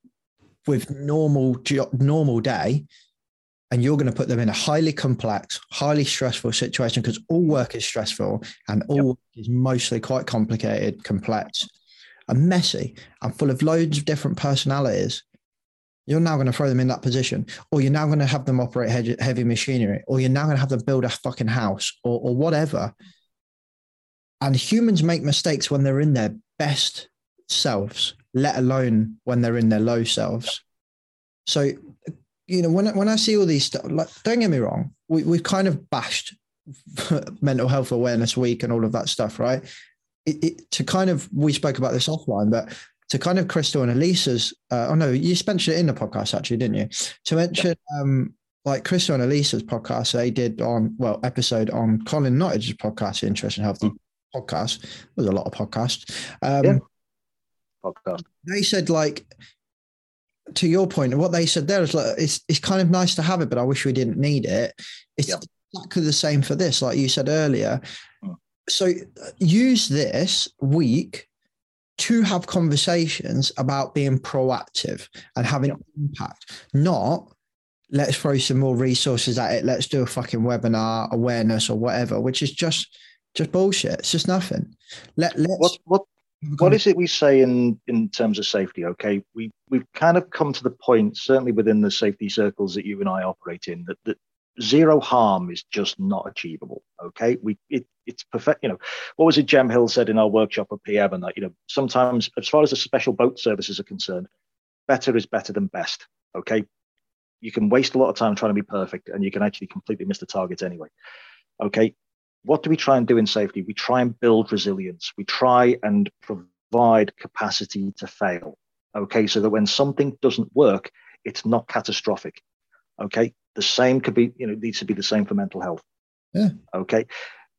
with normal normal day and you're going to put them in a highly complex, highly stressful situation because all work is stressful and all yep. work is mostly quite complicated, complex, and messy and full of loads of different personalities. You're now going to throw them in that position, or you're now going to have them operate heavy machinery, or you're now going to have them build a fucking house, or, or whatever. And humans make mistakes when they're in their best selves, let alone when they're in their low selves. So you know, when when I see all these stuff, like, don't get me wrong, we we've kind of bashed (laughs) mental health awareness week and all of that stuff, right? It, it, to kind of we spoke about this offline, but to kind of Crystal and Elisa's, uh, oh no, you mentioned it in the podcast actually, didn't you? To mention um, like Crystal and Elisa's podcast, they did on well episode on Colin Nottage's podcast, Interesting Healthy podcast. There's a lot of podcasts. Um, yeah. Podcast. They said like to your point, what they said there is like it's it's kind of nice to have it, but I wish we didn't need it. It's yep. exactly the same for this, like you said earlier. Mm. So use this week to have conversations about being proactive and having impact, not let's throw some more resources at it. Let's do a fucking webinar awareness or whatever, which is just just bullshit. It's just nothing. Let let's what what what is it we say in in terms of safety okay? We we've kind of come to the point certainly within the safety circles that you and i operate in that, that zero harm is just not achievable okay? We it, it's perfect you know what was it jem hill said in our workshop at pm and that you know sometimes as far as the special boat services are concerned better is better than best okay? You can waste a lot of time trying to be perfect and you can actually completely miss the target anyway okay what do we try and do in safety? We try and build resilience. We try and provide capacity to fail. Okay, so that when something doesn't work, it's not catastrophic. Okay, the same could be, you know, needs to be the same for mental health. Yeah. Okay.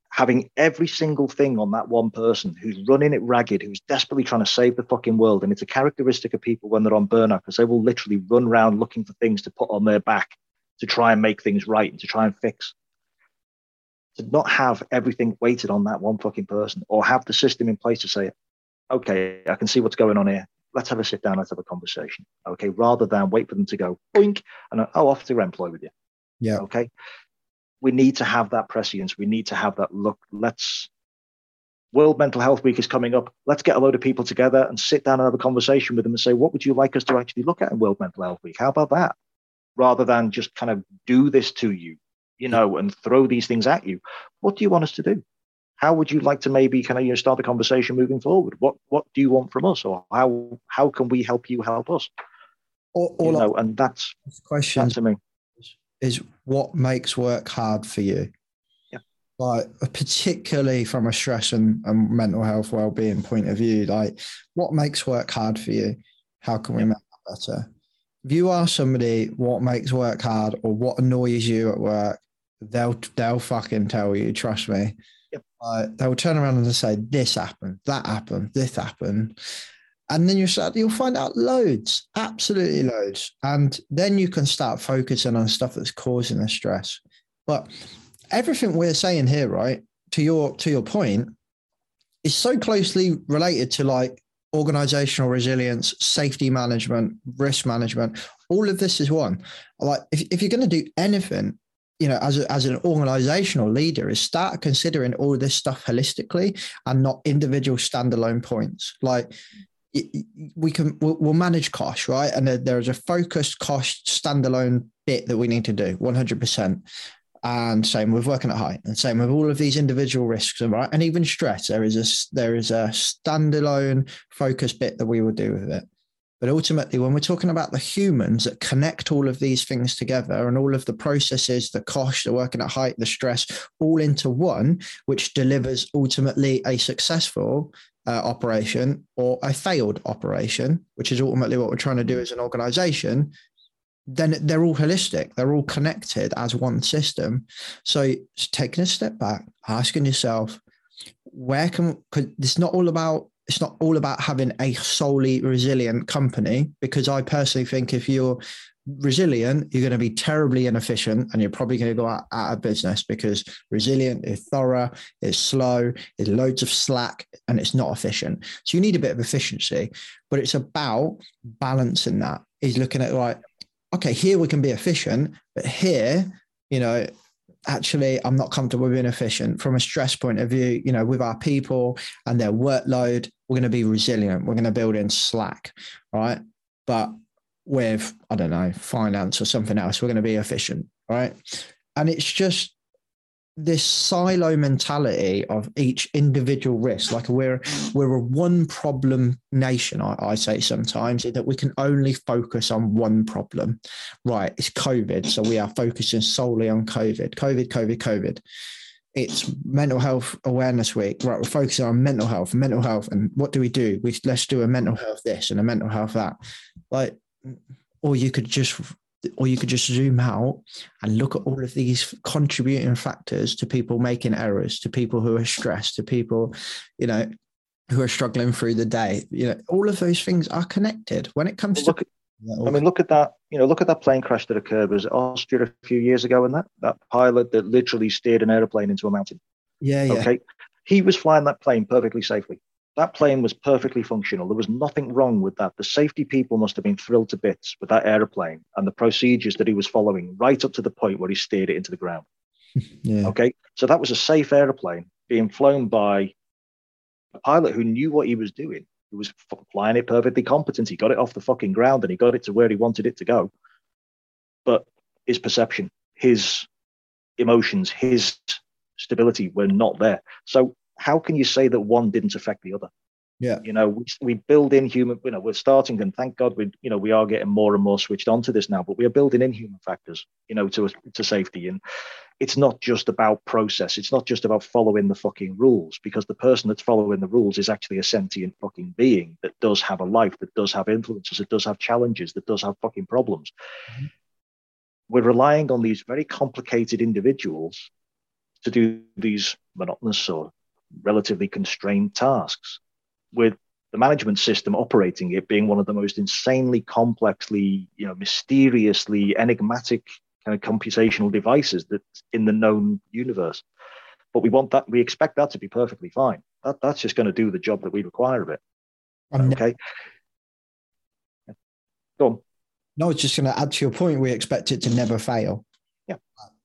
Having every single thing on that one person who's running it ragged, who's desperately trying to save the fucking world. And it's a characteristic of people when they're on burnout because they will literally run around looking for things to put on their back to try and make things right and to try and fix to not have everything weighted on that one fucking person or have the system in place to say, okay, I can see what's going on here. Let's have a sit down. Let's have a conversation. Okay. Rather than wait for them to go boink and oh, off to employ with you. Yeah. Okay. We need to have that prescience. We need to have that look. Let's World Mental Health Week is coming up. Let's get a load of people together and sit down and have a conversation with them and say, what would you like us to actually look at in World Mental Health Week? How about that? Rather than just kind of do this to you you know, and throw these things at you. What do you want us to do? How would you like to maybe kind of you know start the conversation moving forward? What what do you want from us, or how how can we help you help us? All, all you know, and that's question to me is what makes work hard for you. Yeah. Like particularly from a stress and, and mental health well-being point of view, like what makes work hard for you? How can we make that better? If you are somebody what makes work hard or what annoys you at work, they'll they'll fucking tell you. Trust me. Yep. Uh, they'll turn around and say this happened, that happened, this happened, and then you start you'll find out loads, absolutely loads, and then you can start focusing on stuff that's causing the stress. But everything we're saying here, right, to your to your point, is so closely related to like organizational resilience, safety management, risk management. All of this is one. Like if, if you're going to do anything you know, as, a, as an organizational leader, is start considering all this stuff holistically and not individual standalone points. Like we can, we'll, manage cost, right? And there is a focused cost standalone bit that we need to do 100%. And same with working at height, and same with all of these individual risks, right? And even stress. There is a there is a standalone focus bit that we will do with it. But ultimately, when we're talking about the humans that connect all of these things together and all of the processes, the cost, the working at height, the stress, all into one, which delivers ultimately a successful uh, operation or a failed operation, which is ultimately what we're trying to do as an organization, then they're all holistic. They're all connected as one system. So taking a step back, asking yourself, where can, cause it's not all about, it's not all about having a solely resilient company, because I personally think if you're resilient, you're going to be terribly inefficient and you're probably going to go out, out of business because resilient is thorough, it's slow, it's loads of slack, and it's not efficient. So you need a bit of efficiency, but it's about balancing that. Is looking at like, okay, here we can be efficient, but here, you know, actually I'm not comfortable being efficient from a stress point of view, you know, with our people and their workload, we're going to be resilient. We're going to build in slack, right? But with, I don't know, finance or something else, we're going to be efficient, right? And it's just this silo mentality of each individual risk like we're we're a one problem nation I, I, say sometimes that we can only focus on one problem right it's covid so we are focusing solely on covid covid covid covid it's mental health awareness week. Right we're focusing on mental health mental health and what do we do? We let's do a mental health this and a mental health that. Like or you could just or you could just zoom out and look at all of these contributing factors to people making errors to people who are stressed to people you know who are struggling through the day. You know all of those things are connected. When it comes Well, to I mean, look at that. You know, look at that plane crash that occurred. Was it Austria a few years ago? And that that pilot that literally steered an airplane into a mountain. yeah yeah Okay, he was flying that plane perfectly safely. That plane was perfectly functional. There was nothing wrong with that. The safety people must have been thrilled to bits with that airplane and the procedures that he was following, right up to the point where he steered it into the ground. (laughs) yeah Okay, so that was a safe airplane being flown by a pilot who knew what he was doing, who was flying it perfectly competent. He got it off the fucking ground and he got it to where he wanted it to go. But his perception, his emotions, his stability were not there. So how can you say that one didn't affect the other? Yeah. You know, we, we build in human, you know, we're starting and thank God we, you know, we are getting more and more switched onto this now, but we are building in human factors, you know, to, to safety. And it's not just about process. It's not just about following the fucking rules because the person that's following the rules is actually a sentient fucking being that does have a life, that does have influences, that does have challenges, that does have fucking problems. Mm-hmm. We're relying on these very complicated individuals to do these monotonous or relatively constrained tasks with the management system operating it being one of the most insanely complexly, you know, mysteriously enigmatic kind of computational devices that's in the known universe. But we want that, we expect that to be perfectly fine. That, that's just going to do the job that we require of it. I'm Okay. Go on. No, it's just going to add to your point. We expect it to never fail. Yeah.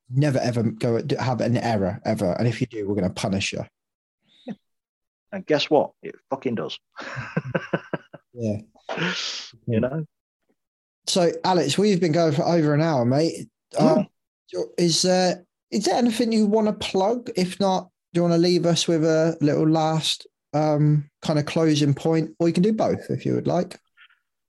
Never ever go have an error ever. And if you do, we're going to punish you. And guess what? It fucking does. (laughs) Yeah. you know? So, Alex, we've been going for over an hour, mate. Um, is there is there anything you want to plug? If not, do you want to leave us with a little last um, kind of closing point, or you can do both if you would like.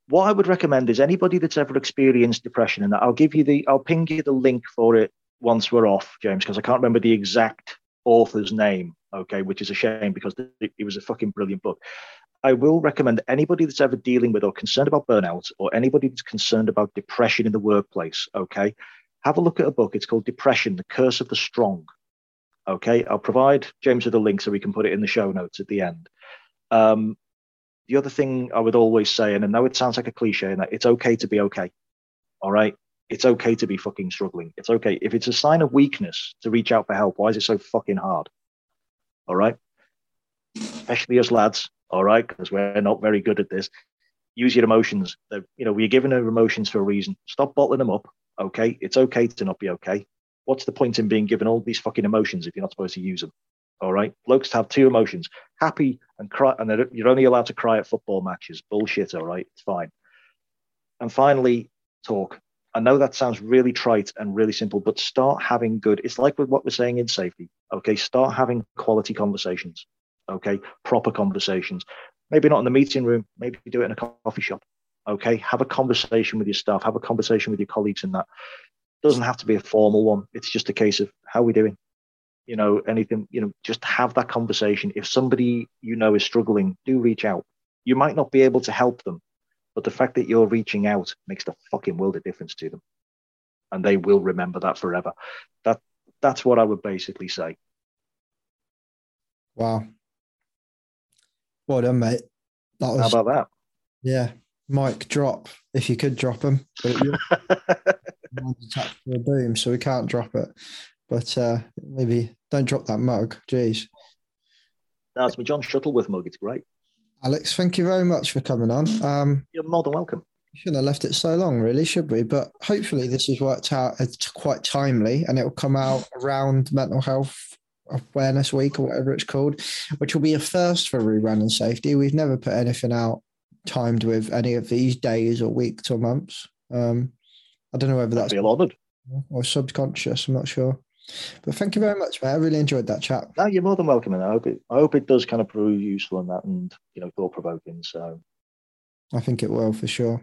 what I would recommend is anybody that's ever experienced depression, and I'll give you the, I'll ping you the link for it once we're off, James, because I can't remember the exact author's name. Okay, which is a shame because it, it was a fucking brilliant book. I will recommend anybody that's ever dealing with or concerned about burnout, or anybody that's concerned about depression in the workplace. Okay, have a look at a book. It's called Depression: The Curse of the Strong. Okay, I'll provide James with a link so we can put it in the show notes at the end. Um, the other thing I would always say, and I know it sounds like a cliche, and it's okay to be okay. All right. It's okay to be fucking struggling. It's okay. If it's a sign of weakness to reach out for help, why is it so fucking hard? All right. Especially as lads, all right, because we're not very good at this. Use your emotions. They're, you know, we're given our emotions for a reason. Stop bottling them up. Okay. It's okay to not be okay. What's the point in being given all these fucking emotions if you're not supposed to use them? All right. Blokes have two emotions happy and cry. And you're only allowed to cry at football matches. Bullshit. All right. It's fine. And finally, talk. I know that sounds really trite and really simple, but start having good. It's like with what we're saying in safety. Okay. Start having quality conversations. Okay. Proper conversations. Maybe not in the meeting room. Maybe do it in a coffee shop. Okay. Have a conversation with your staff. Have a conversation with your colleagues in that. Doesn't have to be a formal one. It's just a case of how are we doing? you know, anything, you know, just have that conversation. If somebody you know is struggling, do reach out. You might not be able to help them, but the fact that you're reaching out makes the fucking world of difference to them. And they will remember that forever. That that's what I would basically say. Wow. Well done, mate. That was, How about that? yeah. Mic drop if you could drop them. But (laughs) attached to a boom, so we can't drop it. But uh, maybe don't drop that mug. Jeez. That's my John Shuttleworth mug. It's great. Alex, thank you very much for coming on. Um, You're more than welcome. shouldn't have left it so long, really, should we? But hopefully, this has worked out. It's quite timely, and it will come out around Mental Health Awareness Week or whatever it's called, which will be a first for Rebranding Safety. We've never put anything out timed with any of these days or weeks or months. Um, I don't know whether that's feel honoured. or subconscious. I'm not sure. But thank you very much, mate. I really enjoyed that chat. No, you're more than welcome, and I hope it. I hope it does kind of prove useful in that, and you know, thought provoking. So I think it will for sure.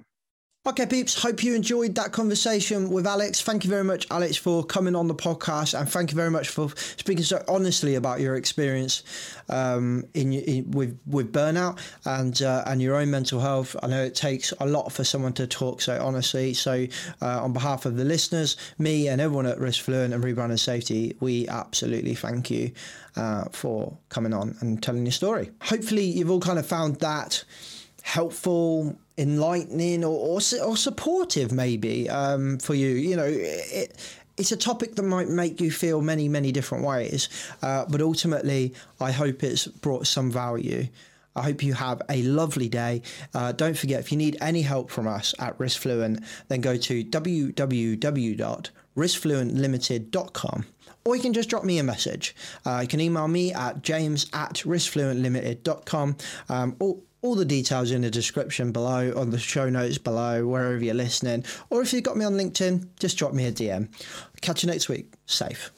Okay, peeps, hope you enjoyed that conversation with Alex. Thank you very much, Alex, for coming on the podcast, and thank you very much for speaking so honestly about your experience um, in, in with with burnout and uh, and your own mental health. I know it takes a lot for someone to talk so honestly. So, uh, on behalf of the listeners, me, and everyone at Risk Fluent and Rebranding Safety, we absolutely thank you uh, for coming on and telling your story. Hopefully, you've all kind of found that helpful, enlightening, or or, or supportive maybe um, for you. You know, it, it's a topic that might make you feel many many different ways, uh, but ultimately, I hope it's brought some value. I hope you have a lovely day. Uh, don't forget, if you need any help from us at Risk Fluent, then go to www.riskfluentlimited.com or you can just drop me a message. Uh, you can email me at james at riskfluentlimited.com. Um, all, all the details in the description below, on the show notes below, wherever you're listening. Or if you've got me on LinkedIn, just drop me a DM. Catch you next week. Safe.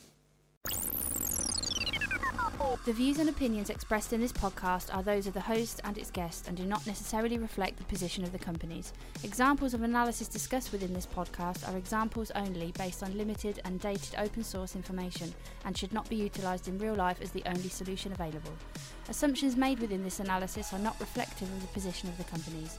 The views and opinions expressed in this podcast are those of the host and its guests and do not necessarily reflect the position of the companies. Examples of analysis discussed within this podcast are examples only based on limited and dated open source information and should not be utilised in real life as the only solution available. Assumptions made within this analysis are not reflective of the position of the companies.